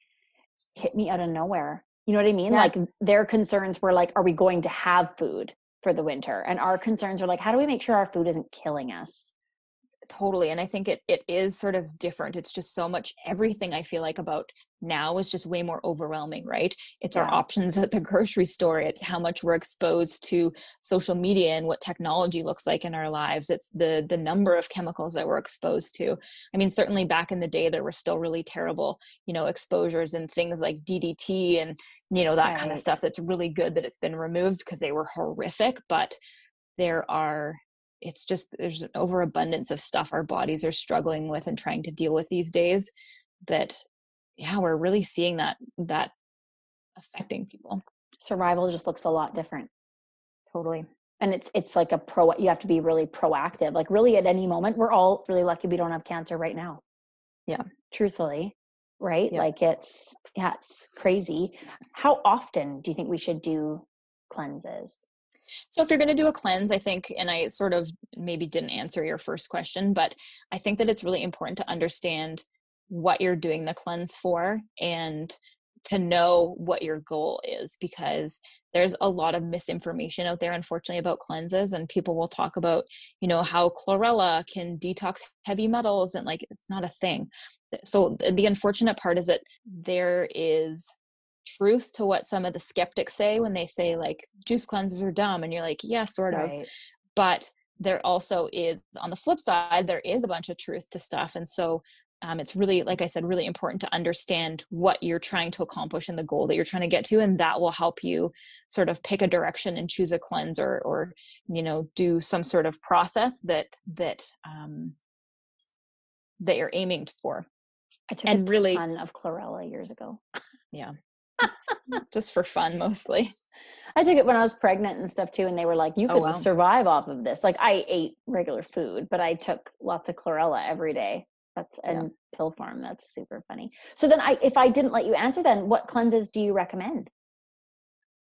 <laughs> hit me out of nowhere. You know what I mean? Yeah. Like their concerns were like, are we going to have food for the winter? And our concerns are like, how do we make sure our food isn't killing us? Totally and i think it it is sort of different it's just so much everything i feel like about now is just way more overwhelming right it's yeah. our options at the <laughs> grocery store it's how much we're exposed to social media and what technology looks like in our lives it's the the number of chemicals that we're exposed to i mean certainly back in the day there were still really terrible you know exposures and things like ddt and you know that right. kind of stuff that's really good that it's been removed because they were horrific but there are it's just there's an overabundance of stuff our bodies are struggling with and trying to deal with these days that yeah we're really seeing that that affecting people. Survival just looks a lot different. Totally. And it's it's like a pro you have to be really proactive. Like really at any moment we're all really lucky we don't have cancer right now. Yeah. Truthfully right? Yeah. like it's yeah it's crazy. How often do you think we should do cleanses so if you're going to do a cleanse, I think, and I sort of maybe didn't answer your first question, but I think that it's really important to understand what you're doing the cleanse for and to know what your goal is because there's a lot of misinformation out there unfortunately about cleanses and people will talk about you know how chlorella can detox heavy metals and like it's not a thing. So the unfortunate part is that there is truth to what some of the skeptics say when they say like juice cleanses are dumb and you're like yeah sort of but there also is on the flip side there is a bunch of truth to stuff and so um, it's really like i said really important to understand what you're trying to accomplish and the goal that you're trying to get to and that will help you sort of pick a direction and choose a cleanse or or you know do some sort of process that that um that you're aiming for. I took and a really, ton of chlorella years ago. Yeah just for fun mostly. I took it when I was pregnant and stuff too, and they were like, "You can oh, wow. survive off of this." Like I ate regular food, but I took lots of chlorella every day. That's and yeah. pill farm. That's super funny. So then, I if I didn't let you answer, then what cleanses do you recommend?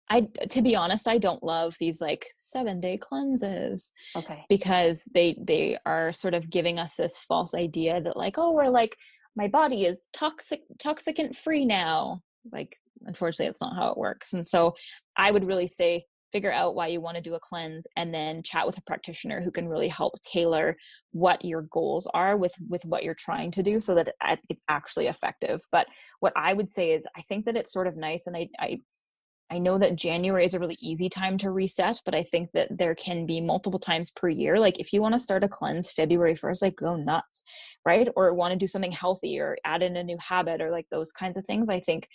I to be honest, I don't love these like seven day cleanses. Okay. Because they they are sort of giving us this false idea that like, oh, we're like my body is toxic toxicant free now. Like unfortunately it's not how it works and so i would really say figure out why you want to do a cleanse and then chat with a practitioner who can really help tailor what your goals are with with what you're trying to do so that it's actually effective but what i would say is i think that it's sort of nice and i i I know that January is a really easy time to reset, but I think that there can be multiple times per year. Like if you want to start a cleanse February 1st, like go nuts, right? Or want to do something healthy or add in a new habit or like those kinds of things. I think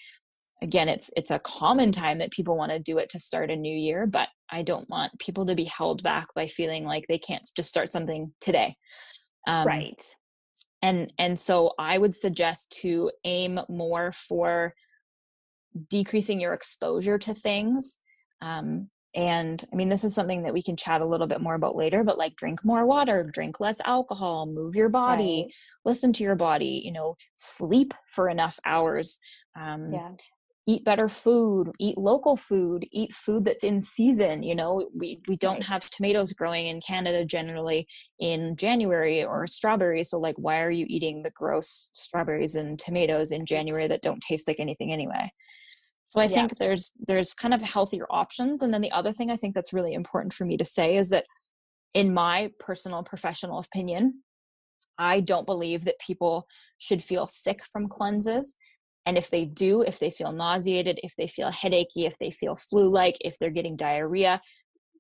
again it's it's a common time that people want to do it to start a new year but i don't want people to be held back by feeling like they can't just start something today. Um, right. and and so i would suggest to aim more for decreasing your exposure to things um, and i mean this is something that we can chat a little bit more about later but like drink more water drink less alcohol move your body right. listen to your body you know sleep for enough hours um, yeah eat better food eat local food eat food that's in season you know? We we don't have tomatoes growing in canada generally in january or strawberries so like why are you eating the gross strawberries and tomatoes in january that don't taste like anything anyway? So i yeah. think there's there's kind of healthier options and then the other thing i think that's really important for me to say is that in my personal professional opinion i don't believe that people should feel sick from cleanses and if they do, if they feel nauseated, if they feel headachy, if they feel flu like, if they're getting diarrhea,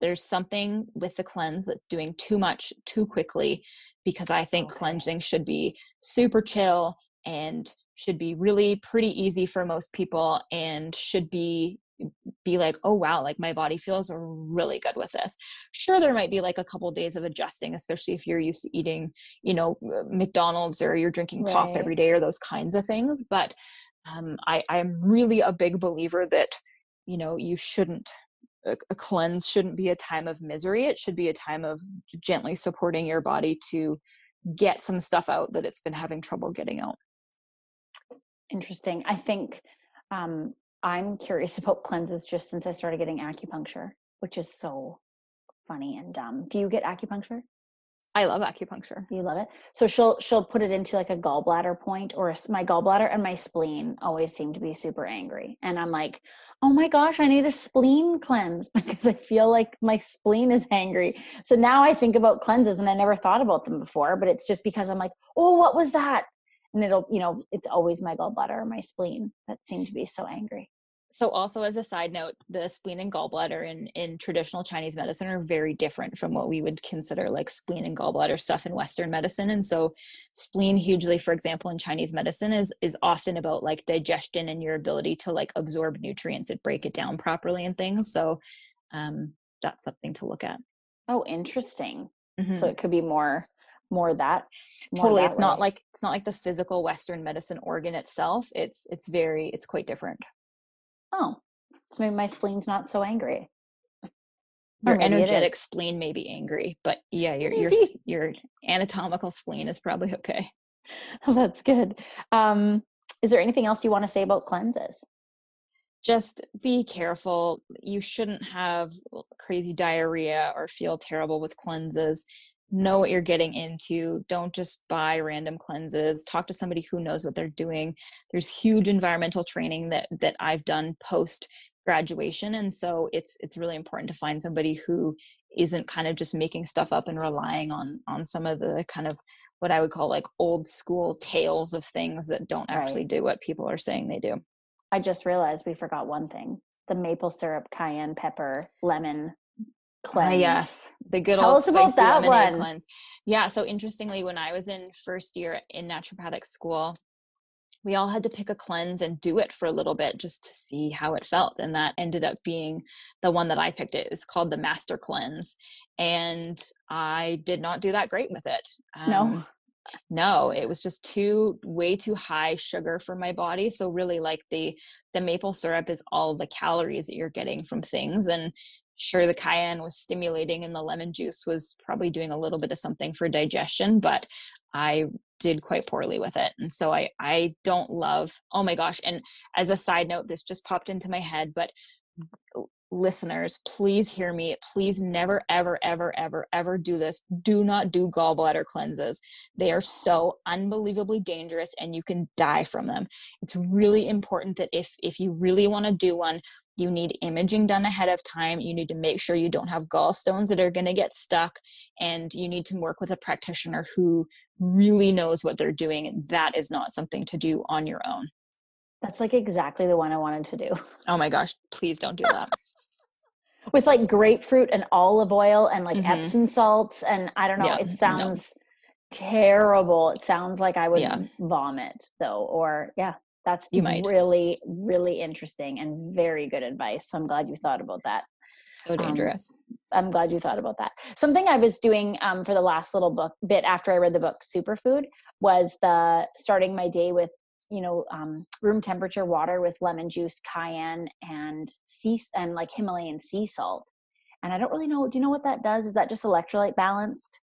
there's something with the cleanse that's doing too much too quickly because I think okay. cleansing should be super chill and should be really pretty easy for most people and should be be like oh wow like my body feels really good with this sure there might be like a couple of days of adjusting especially if you're used to eating you know uh, mcdonald's or you're drinking right. pop every day or those kinds of things but um, I, I'm really a big believer that you know you shouldn't a, a cleanse shouldn't be a time of misery. It should be a time of gently supporting your body to get some stuff out that it's been having trouble getting out. Interesting. I think um, I'm curious <laughs> about cleanses just since I started getting acupuncture, which is so funny and dumb. Do you get acupuncture? I love acupuncture. You love it. So she'll she'll put it into like a gallbladder point, or a, my gallbladder and my spleen always seem to be super angry, and I'm like, oh my gosh, I need a spleen cleanse <laughs> because I feel like my spleen is angry. So now I think about cleanses, and I never thought about them before, but it's just because I'm like, oh, what was that? And it'll, you know, it's always my gallbladder or my spleen that seem to be so angry so also as a side note the spleen and gallbladder in in traditional chinese medicine are very different from what we would consider like spleen and gallbladder stuff in western medicine and so spleen hugely for example in chinese medicine is is often about like digestion and your ability to like absorb nutrients and break it down properly and things so um that's something to look at oh interesting mm-hmm. so it could be more more that more totally that it's way. not like it's not like the physical western medicine organ itself it's it's very it's quite different oh, so maybe my spleen's not so angry. Your energetic spleen may be angry, but yeah, your your your anatomical spleen is probably okay. Oh, <laughs> that's good. Um, is there anything else you want to say about cleanses? Just be careful. You shouldn't have crazy diarrhea or feel terrible with cleanses know what you're getting into don't just buy random cleanses talk to somebody who knows what they're doing there's huge environmental training that that i've done post graduation and so it's it's really important to find somebody who isn't kind of just making stuff up and relying on on some of the kind of what i would call like old school tales of things that don't actually right. do what people are saying they do i just realized we forgot one thing the maple syrup cayenne pepper lemon cleanse. Uh, yes, the good Tell old about that one. cleanse. Yeah, so interestingly, when I was in first year in naturopathic school, we all had to pick a cleanse and do it for a little bit just to see how it felt, and that ended up being the one that I picked. It is called the Master Cleanse, and I did not do that great with it. Um, no. No, it was just too way too high sugar for my body. So really like the the maple syrup is all the calories that you're getting from things and sure the cayenne was stimulating and the lemon juice was probably doing a little bit of something for digestion but i did quite poorly with it and so i i don't love oh my gosh and as a side note this just popped into my head but listeners, please hear me. Please never, ever, ever, ever, ever do this. Do not do gallbladder cleanses. They are so unbelievably dangerous and you can die from them. It's really important that if, if you really want to do one, you need imaging done ahead of time. You need to make sure you don't have gallstones that are going to get stuck. And you need to work with a practitioner who really knows what they're doing. And that is not something to do on your own. That's like exactly the one I wanted to do. Oh my gosh, please don't do that. <laughs> With like grapefruit and olive oil and like mm-hmm. Epsom salts and I don't know, yeah, it sounds no. terrible. It sounds like I would yeah. vomit though or yeah, that's you might. really really interesting and very good advice. So I'm glad you thought about that. So um, dangerous. Um, I'm glad you thought about that. Something I was doing um, for the last little book bit after I read the book Superfood was the starting my day with you know um, room temperature water with lemon juice cayenne and sea and like himalayan sea salt and i don't really know do you know what that does is that just electrolyte balanced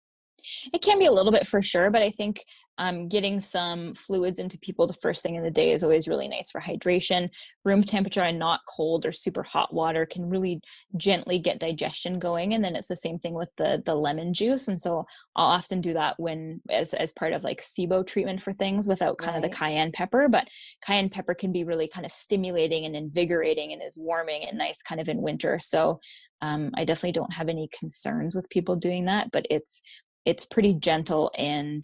it can be a little bit for sure, but I think um, getting some fluids into people the first thing in the day is always really nice for hydration. Room temperature and not cold or super hot water can really gently get digestion going. And then it's the same thing with the the lemon juice. And so I'll often do that when as as part of like SIBO treatment for things without kind right. of the cayenne pepper. But cayenne pepper can be really kind of stimulating and invigorating and is warming and nice kind of in winter. So um, I definitely don't have any concerns with people doing that, but it's it's pretty gentle and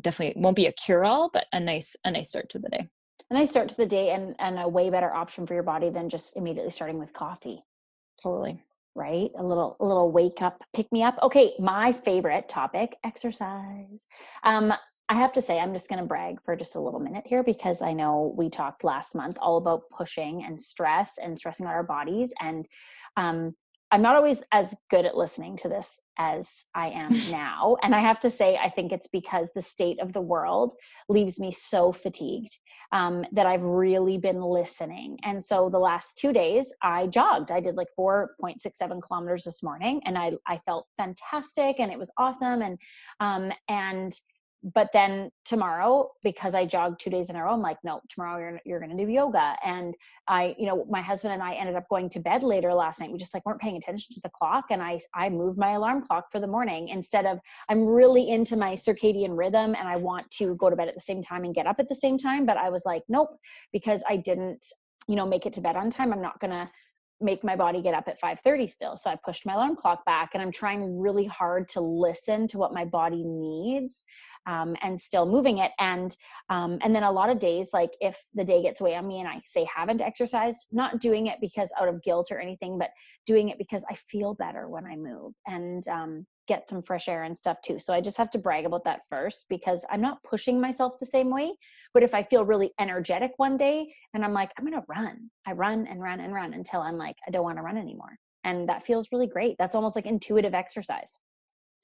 definitely won't be a cure all, but a nice a nice start to the day. A nice start to the day and and a way better option for your body than just immediately starting with coffee. Totally. Right? A little a little wake up, pick me up. Okay, my favorite topic, exercise. Um I have to say, I'm just going to brag for just a little minute here because I know we talked last month all about pushing and stress and stressing out our bodies. And um, I'm not always as good at listening to this as I am <laughs> now. and I have to say, I think it's because the state of the world leaves me so fatigued um, that I've really been listening. And so the last two days, I jogged. I did like 4.67 kilometers this morning, and I I felt fantastic, and it was awesome. And um, and but then tomorrow because i jogged two days in a row i'm like no tomorrow you're, you're going to do yoga. And i you know my husband and i ended up going to bed later last night. We just like weren't paying attention to the clock and i i moved my alarm clock for the morning instead of i'm really into my circadian rhythm and i want to go to bed at the same time and get up at the same time but i was like nope because i didn't you know make it to bed on time. I'm not going to make my body get up at 5:30 still. So I pushed my alarm clock back and I'm trying really hard to listen to what my body needs um, and still moving it. And um, and then a lot of days, like if the day gets away on me and I say haven't exercised, not doing it because out of guilt or anything, but doing it because I feel better when I move. And um, get some fresh air and stuff too. So I just have to brag about that first because I'm not pushing myself the same way. But if I feel really energetic one day and I'm like, I'm going to run, I run and run and run until I'm like, I don't want to run anymore. And that feels really great. That's almost like intuitive exercise.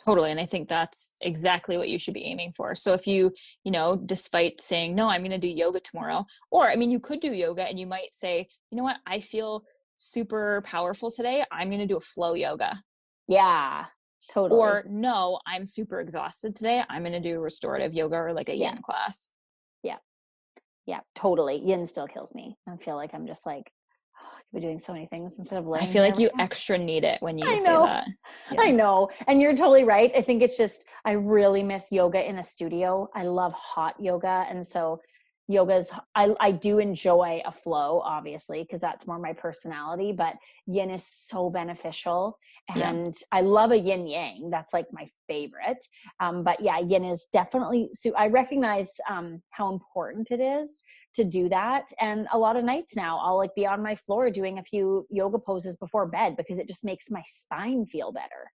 Totally. And I think that's exactly what you should be aiming for. So if you, you know, despite saying, no, I'm going to do yoga tomorrow, or I mean, you could do yoga and you might say, you know what, I feel super powerful today. I'm going to do a flow yoga. Yeah. Totally. Or no, I'm super exhausted today. I'm going to do restorative yoga or like a yeah. yin class. Yeah. Yeah, totally. Yin still kills me. I feel like I'm just like, oh, I could be doing so many things instead of like. I feel like you extra need it when you I know. say that. Yeah. I know. And you're totally right. I think it's just, I really miss yoga in a studio. I love hot yoga. And so yoga's I, I do enjoy a flow obviously because that's more my personality but yin is so beneficial. And yeah. i love a yin yang that's like my favorite. Um, but yeah yin is definitely so i recognize um, how important it is to do that. And a lot of nights now i'll like be on my floor doing a few yoga poses before bed because it just makes my spine feel better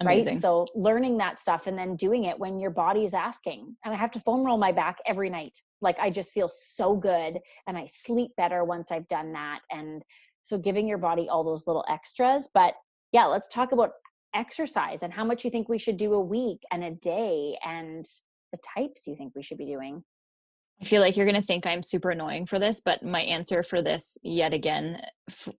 Amazing. right so learning that stuff and then doing it when your body is asking and i have to foam roll my back every night. Like i just feel so good and i sleep better once i've done that and so giving your body all those little extras. But yeah let's talk about exercise and how much you think we should do a week and a day and the types you think we should be doing I feel like you're going to think I'm super annoying for this, but my answer for this, yet again,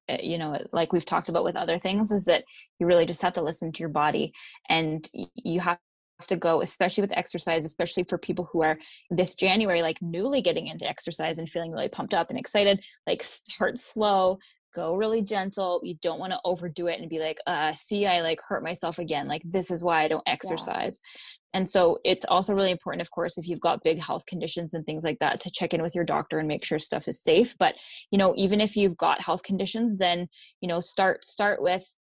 eh, you know, like we've talked about with other things, is that you really just have to listen to your body and you have to go, especially with exercise, especially for people who are this January, like newly getting into exercise and feeling really pumped up and excited, like start slow, go really gentle. You don't want to overdo it and be like, uh, see, I like hurt myself again. Like, this is why I don't exercise. Yeah. And so it's also really important, of course, if you've got big health conditions and things like that, to check in with your doctor and make sure stuff is safe. But, you know, even if you've got health conditions, then, you know, start, start with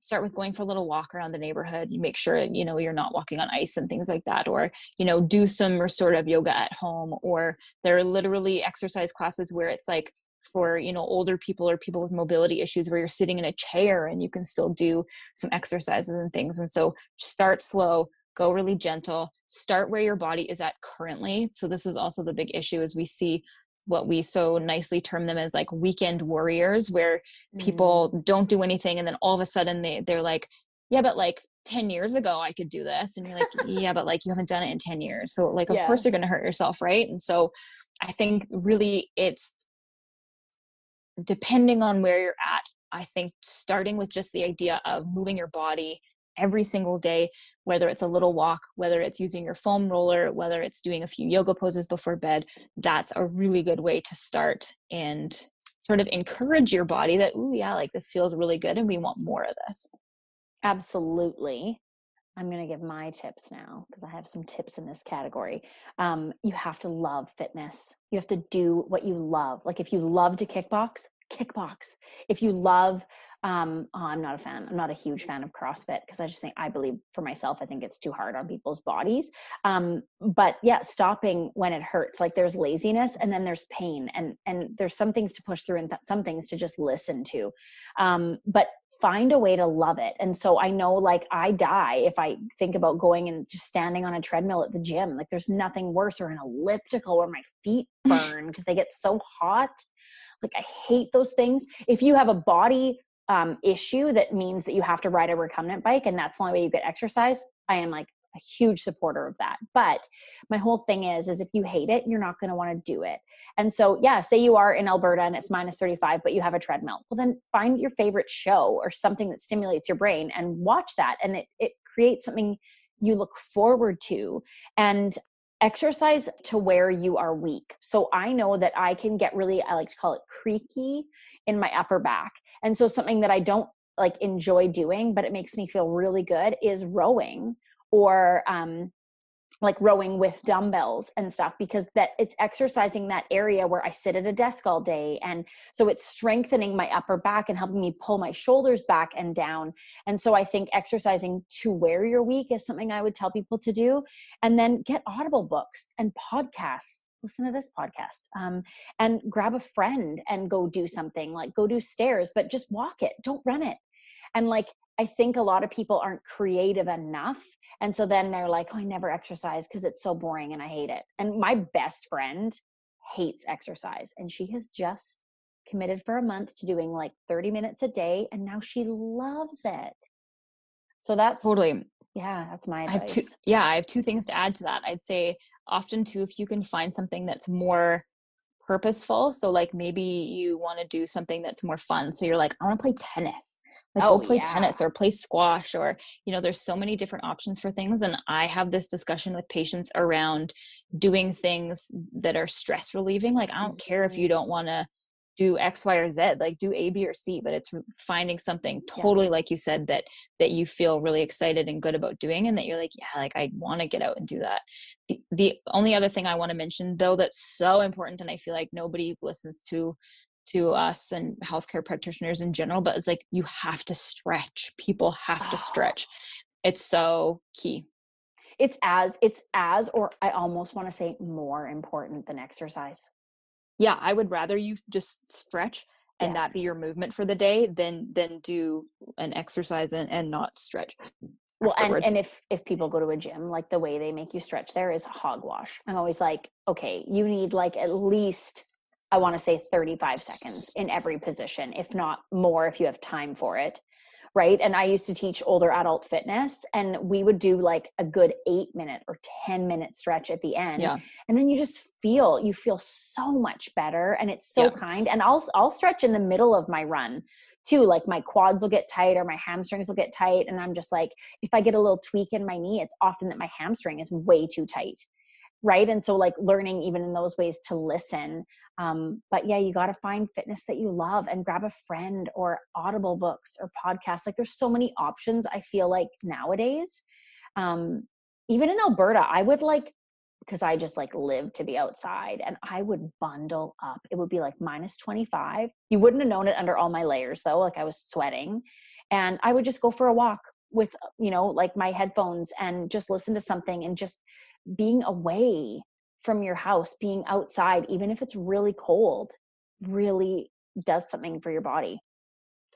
start with going for a little walk around the neighborhood you make sure you know you're not walking on ice and things like that or you know do some restorative yoga at home or there are literally exercise classes where it's like for you know older people or people with mobility issues where you're sitting in a chair and you can still do some exercises and things. And so start slow go really gentle start where your body is at currently. So this is also the big issue is we see what we so nicely term them as like weekend warriors where people mm. don't do anything and then all of a sudden they they're like yeah but like 10 years ago I could do this. And you're like yeah but like you haven't done it in 10 years. So like of yeah. course you're going to hurt yourself right? And so I think really it's depending on where you're at, I think starting with just the idea of moving your body every single day, whether it's a little walk, whether it's using your foam roller, whether it's doing a few yoga poses before bed, that's a really good way to start and sort of encourage your body that, oh, yeah, like this feels really good and we want more of this. Absolutely. I'm going to give my tips now because I have some tips in this category. Um, you have to love fitness. You have to do what you love. Like if you love to kickbox, kickbox. If you love, um, oh, I'm not a fan. I'm not a huge fan of CrossFit because I just think I believe for myself, I think it's too hard on people's bodies. Um, but yeah, stopping when it hurts. Like there's laziness and then there's pain, and and there's some things to push through and th- some things to just listen to. Um, but find a way to love it. And so I know like I die if I think about going and just standing on a treadmill at the gym. Like there's nothing worse or an elliptical where my feet <laughs> burn because they get so hot. Like I hate those things. If you have a body um, issue that means that you have to ride a recumbent bike and that's the only way you get exercise, I am like a huge supporter of that. But my whole thing is, is if you hate it, you're not going to want to do it. And so, yeah, say you are in Alberta and it's minus 35, but you have a treadmill. Well, then find your favorite show or something that stimulates your brain and watch that. And it, it creates something you look forward to. And exercise to where you are weak. So I know that I can get really, I like to call it creaky in my upper back. And so something that I don't like enjoy doing, but it makes me feel really good is rowing or um, like rowing with dumbbells and stuff because that it's exercising that area where I sit at a desk all day. And so it's strengthening my upper back and helping me pull my shoulders back and down. And so I think exercising to where you're weak is something I would tell people to do. And then get audible books and podcasts. Listen to this podcast um, and grab a friend and go do something like go do stairs but just walk it. Don't run it. And like I think a lot of people aren't creative enough. And so then they're like, oh, I never exercise because it's so boring and I hate it. And my best friend hates exercise and she has just committed for a month to doing like 30 minutes a day and now she loves it. So that's totally. Yeah, that's my advice. I have two, yeah, I have two things to add to that. I'd say often too, if you can find something that's more purposeful. So like maybe you want to do something that's more fun. So you're like, I want to play tennis like oh, go play yeah. tennis or play squash or you know there's so many different options for things and i have this discussion with patients around doing things that are stress relieving like i don't care if you mm-hmm. don't want to do x y or z like do a b or c but it's finding something totally yeah. like you said that that you feel really excited and good about doing and that you're like yeah like i want to get out and do that. The, the only other thing i want to mention though that's so important and i feel like nobody listens to to us and healthcare practitioners in general but it's like you have to stretch. People have to ah. stretch. It's so key. It's as it's as or i almost want to say more important than exercise yeah i would rather you just stretch and yeah. that be your movement for the day than than do an exercise and, and not stretch well and, and if if people go to a gym like the way they make you stretch there is hogwash i'm always like okay you need like at least I want to say 35 seconds in every position, if not more, if you have time for it. Right. And I used to teach older adult fitness, and we would do like a good eight minute or 10 minute stretch at the end. Yeah. And then you just feel, you feel so much better. And it's so yeah. kind. And I'll, I'll stretch in the middle of my run too. Like my quads will get tight or my hamstrings will get tight. And I'm just like, if I get a little tweak in my knee, it's often that my hamstring is way too tight right? And so like learning even in those ways to listen um, but yeah you got to find fitness that you love and grab a friend or audible books or podcasts. Like there's so many options i feel like nowadays. Um, even in alberta i would like because i just like live to be outside and i would bundle up. It would be like minus 25 you wouldn't have known it under all my layers though like i was sweating. And i would just go for a walk with you know like my headphones and just listen to something and just being away from your house, being outside, even if it's really cold, really does something for your body.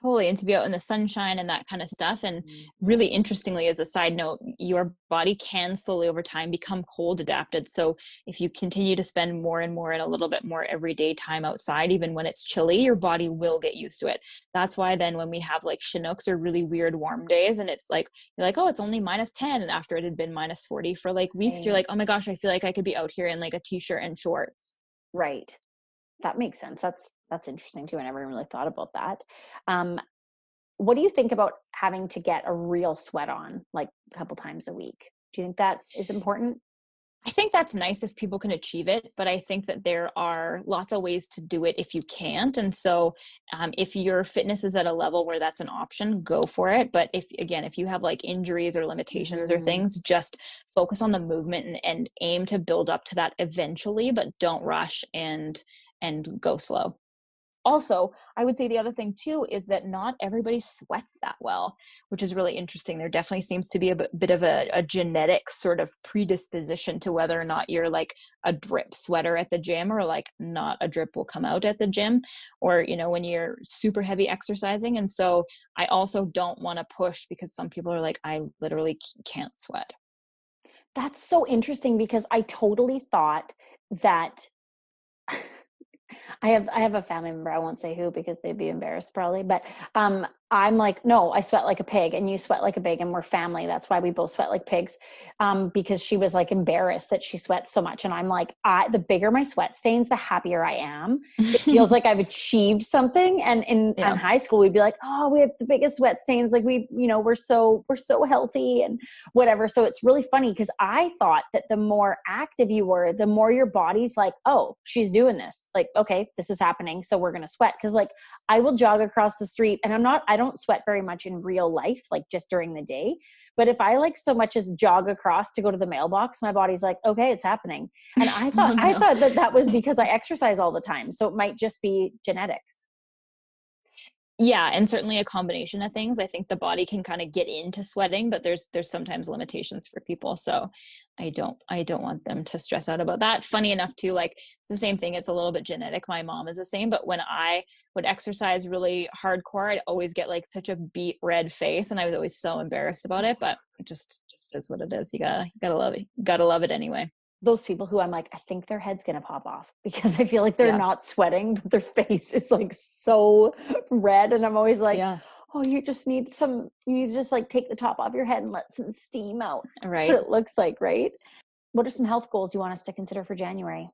Totally. And to be out in the sunshine and that kind of stuff. And mm-hmm. really interestingly, as a side note, your body can slowly over time become cold adapted. So if you continue to spend more and more and a little bit more everyday time outside, even when it's chilly, your body will get used to it. That's why then when we have like Chinooks or really weird warm days and it's like, you're like, oh, it's only minus 10. And after it had been minus 40 for like weeks, right. you're like, oh my gosh, I feel like I could be out here in like a t shirt and shorts. Right. That makes sense. That's that's interesting too. I never really thought about that. Um, what do you think about having to get a real sweat on like a couple times a week? Do you think that is important? I think that's nice if people can achieve it, but I think that there are lots of ways to do it if you can't. And so, um, if your fitness is at a level where that's an option, go for it. But if, again, if you have like injuries or limitations mm-hmm. or things, just focus on the movement and, and aim to build up to that eventually, but don't rush and and go slow. Also i would say the other thing too is that not everybody sweats that well which is really interesting. There definitely seems to be a bit of a, a, genetic sort of predisposition to whether or not you're like a drip sweater at the gym or like not a drip will come out at the gym or you know when you're super heavy exercising. And so i also don't want to push because some people are like i literally can't sweat. That's so interesting because i totally thought that <laughs> I have I have a family member. I won't say who because they'd be embarrassed probably. But um, I'm like, no, I sweat like a pig, and you sweat like a pig, and we're family. That's why we both sweat like pigs. Um, because she was like embarrassed that she sweats so much, and I'm like, I the bigger my sweat stains, the happier I am. It feels like I've <laughs> achieved something. And in, yeah. in high school, we'd be like, oh, we have the biggest sweat stains. Like we, you know, we're so we're so healthy and whatever. So it's really funny because I thought that the more active you were, the more your body's like, oh, she's doing this. Like, okay, this is happening, so we're gonna sweat. Because like I will jog across the street, and I'm not. I don't sweat very much in real life, like just during the day. But if I like so much as jog across to go to the mailbox, my body's like, okay, it's happening. And I <laughs> thought, oh, no. I thought that that was <laughs> because I exercise all the time. So it might just be genetics yeah and certainly a combination of things i think the body can kind of get into sweating but there's there's sometimes limitations for people so i don't i don't want them to stress out about that. Funny enough too like it's the same thing it's a little bit genetic my mom is the same but when i would exercise really hardcore i'd always get like such a beet red face and i was always so embarrassed about it but it just just is what it is you gotta you gotta love it you gotta love it anyway those people who I'm like, I think their head's gonna pop off <laughs> because I feel like they're yeah. not sweating, but their <laughs> face is like so red. And I'm always like, yeah. oh, you just need some, you need to just like take the top off your head and let some steam out. Right. <laughs> That's what it looks like, right? What are some health goals you want us to consider for January?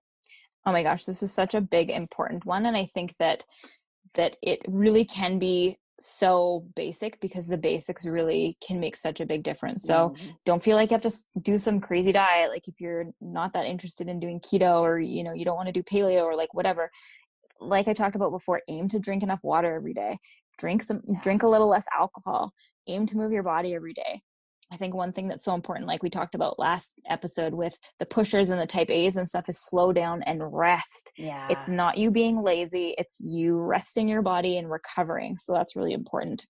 Oh my gosh, this is such a big, important one. And I think that that it really can be so basic because the basics really can make such a big difference. So mm-hmm. don't feel like you have to do some crazy diet. Like if you're not that interested in doing keto or, you know, you don't want to do paleo or like whatever. Like I talked about before, aim to drink enough water every day. Drink some, yeah. drink a little less alcohol. Aim to move your body every day. I think one thing that's so important, like we talked about last episode with the pushers and the type A's and stuff, is slow down and rest. Yeah. It's not you being lazy, it's you resting your body and recovering. So that's really important.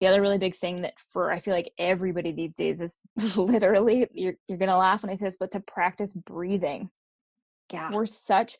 The other really big thing that for I feel like everybody these days is <laughs> literally you're you're gonna laugh when I say this, but to practice breathing. Yeah. We're such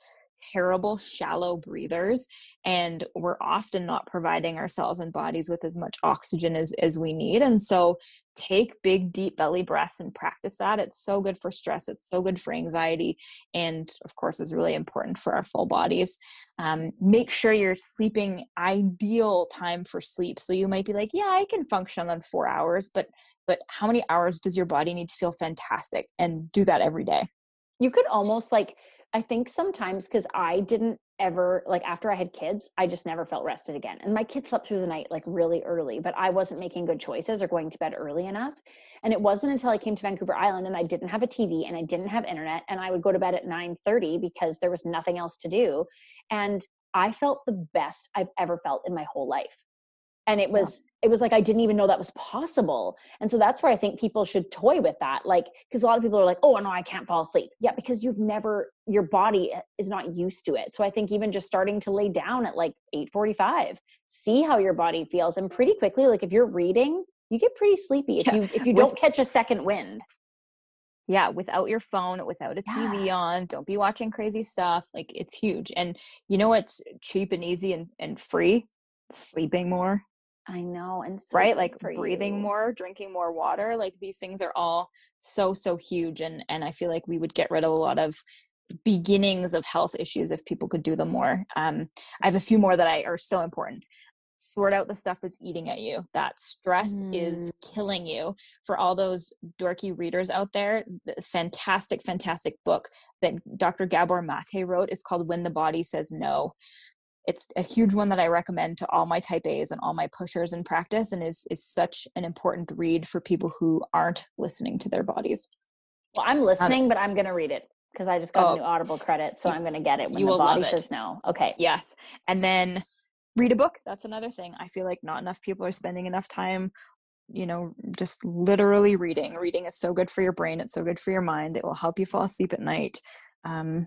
terrible shallow breathers and we're often not providing ourselves and bodies with as much oxygen as, as we need and so take big deep belly breaths and practice that. It's so good for stress it's so good for anxiety and of course is really important for our full bodies. Um, make sure you're sleeping ideal time for sleep. So you might be like yeah i can function on four hours but but how many hours does your body need to feel fantastic and do that every day? You could almost like I think sometimes because I didn't ever like after I had kids, I just never felt rested again. And my kids slept through the night like really early, but I wasn't making good choices or going to bed early enough. And it wasn't until I came to Vancouver Island and I didn't have a TV and I didn't have internet and I would go to bed at 9:30 because there was nothing else to do. And I felt the best I've ever felt in my whole life and it was. It was like i didn't even know that was possible. And so that's where i think people should toy with that like because a lot of people are like oh no i can't fall asleep. Yeah because you've never your body is not used to it. So i think even just starting to lay down at like 8:45 see how your body feels and pretty quickly like if you're reading you get pretty sleepy if you if you don't catch a second wind. Yeah without your phone without a tv yeah. on don't be watching crazy stuff like it's huge. And you know what's cheap and easy and, and free? Sleeping more I know. And so right, like breathing you. more, drinking more water, like these things are all so so huge and and I feel like we would get rid of a lot of beginnings of health issues if people could do them more. Um I have a few more that I are so important. Sort out the stuff that's eating at you. That stress mm. is killing you. For all those dorky readers out there, the fantastic, fantastic book that Dr. Gabor Mate wrote is called When the Body Says No it's a huge one that I recommend to all my type A's and all my pushers in practice and is is such an important read for people who aren't listening to their bodies. Well, I'm listening, um, but I'm going to read it because I just got oh, a new Audible credit, so I'm going to get it when the body says no. Okay. Yes. And then read a book. That's another thing. I feel like not enough people are spending enough time you know just literally reading reading is so good for your brain it's so good for your mind it will help you fall asleep at night um,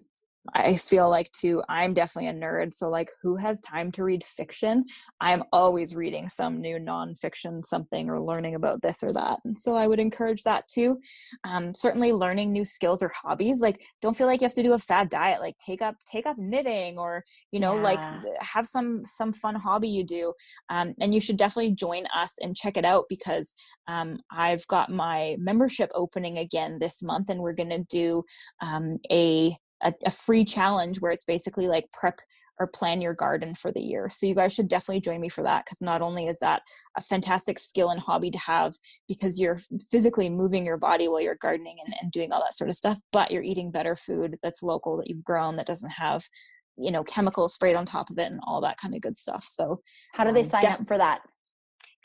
I feel like too, I'm definitely a nerd. So, like, who has time to read fiction? I'm always reading some new nonfiction something or learning about this or that. And so, I would encourage that too. Um, certainly, learning new skills or hobbies. Like, don't feel like you have to do a fad diet. Like, take up take up knitting or you know, yeah. like have some some fun hobby you do. Um, and you should definitely join us and check it out because um, I've got my membership opening again this month, and we're going to do um, a a, a free challenge where it's basically like prep or plan your garden for the year. So you guys should definitely join me for that because not only is that a fantastic skill and hobby to have because you're physically moving your body while you're gardening and, and doing all that sort of stuff, but you're eating better food that's local that you've grown that doesn't have you know chemicals sprayed on top of it and all that kind of good stuff. So how do they um, sign def- up for that?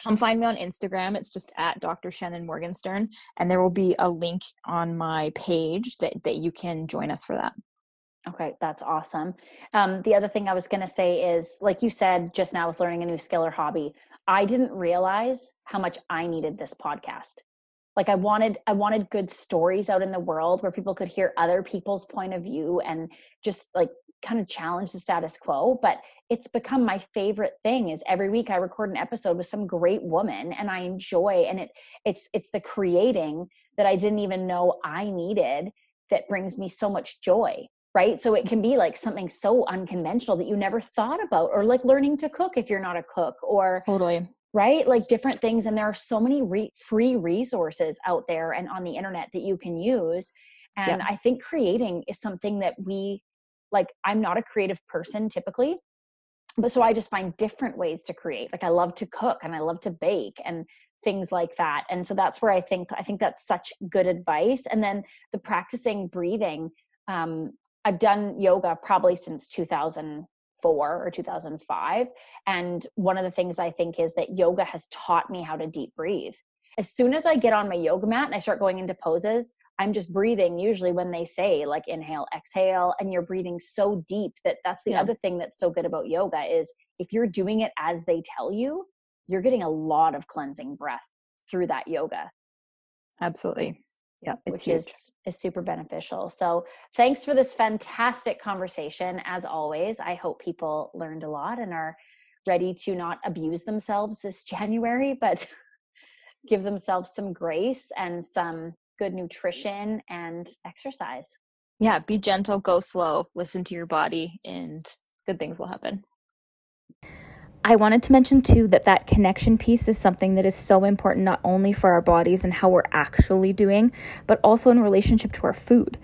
Come find me on Instagram. It's just at Dr. Shannon Morgenstern, and there will be a link on my page that, that you can join us for that. Okay, that's awesome. Um, the other thing I was going to say is, like you said just now with learning a new skill or hobby, I didn't realize how much I needed this podcast. Like I wanted, I wanted good stories out in the world where people could hear other people's point of view and just like kind of challenge the status quo but it's become my favorite thing is every week i record an episode with some great woman and i enjoy and it it's it's the creating that i didn't even know i needed that brings me so much joy right? So it can be like something so unconventional that you never thought about or like learning to cook if you're not a cook or totally right? Like different things and there are so many re- free resources out there and on the internet that you can use and i think creating is something that we like i'm not a creative person typically but so i just find different ways to create like i love to cook and i love to bake and things like that and so that's where i think i think that's such good advice and then the practicing breathing um, i've done yoga probably since 2004 or 2005 and one of the things i think is that yoga has taught me how to deep breathe as soon as i get on my yoga mat and i start going into poses I'm just breathing usually when they say like inhale, exhale, and you're breathing so deep that that's the yeah. other thing that's so good about yoga is if you're doing it as they tell you, you're getting a lot of cleansing breath through that yoga. Absolutely. Yeah, which huge. is is super beneficial. So, thanks for this fantastic conversation as always. I hope people learned a lot and are ready to not abuse themselves this <laughs> January, but give themselves some grace and some good nutrition and exercise. Yeah, be gentle, go slow, listen to your body, and good things will happen. I wanted to mention too that that connection piece is something that is so important not only for our bodies and how we're actually doing, but also in relationship to our food.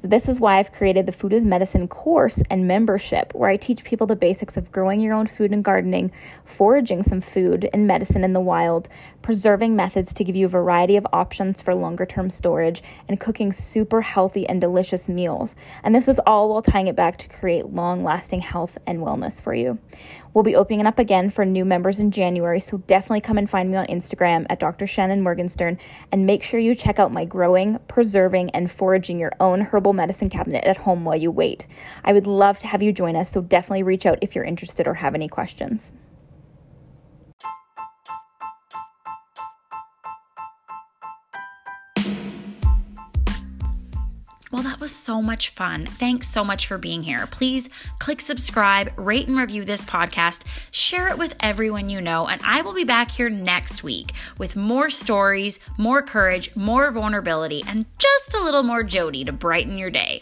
This is why I've created the Food is Medicine course and membership, where I teach people the basics of growing your own food and gardening, foraging some food and medicine in the wild, preserving methods to give you a variety of options for longer term storage, and cooking super healthy and delicious meals. And this is all while tying it back to create long lasting health and wellness for you. We'll be opening up again for new members in January, so definitely come and find me on Instagram at Dr. Shannon Morgenstern and make sure you check out my growing, preserving, and foraging your own herbal medicine cabinet at home while you wait. I would love to have you join us, so definitely reach out if you're interested or have any questions. Well, that was so much fun. Thanks so much for being here. Please click subscribe, rate and review this podcast, share it with everyone you know, and I will be back here next week with more stories, more courage, more vulnerability, and just a little more Jody to brighten your day.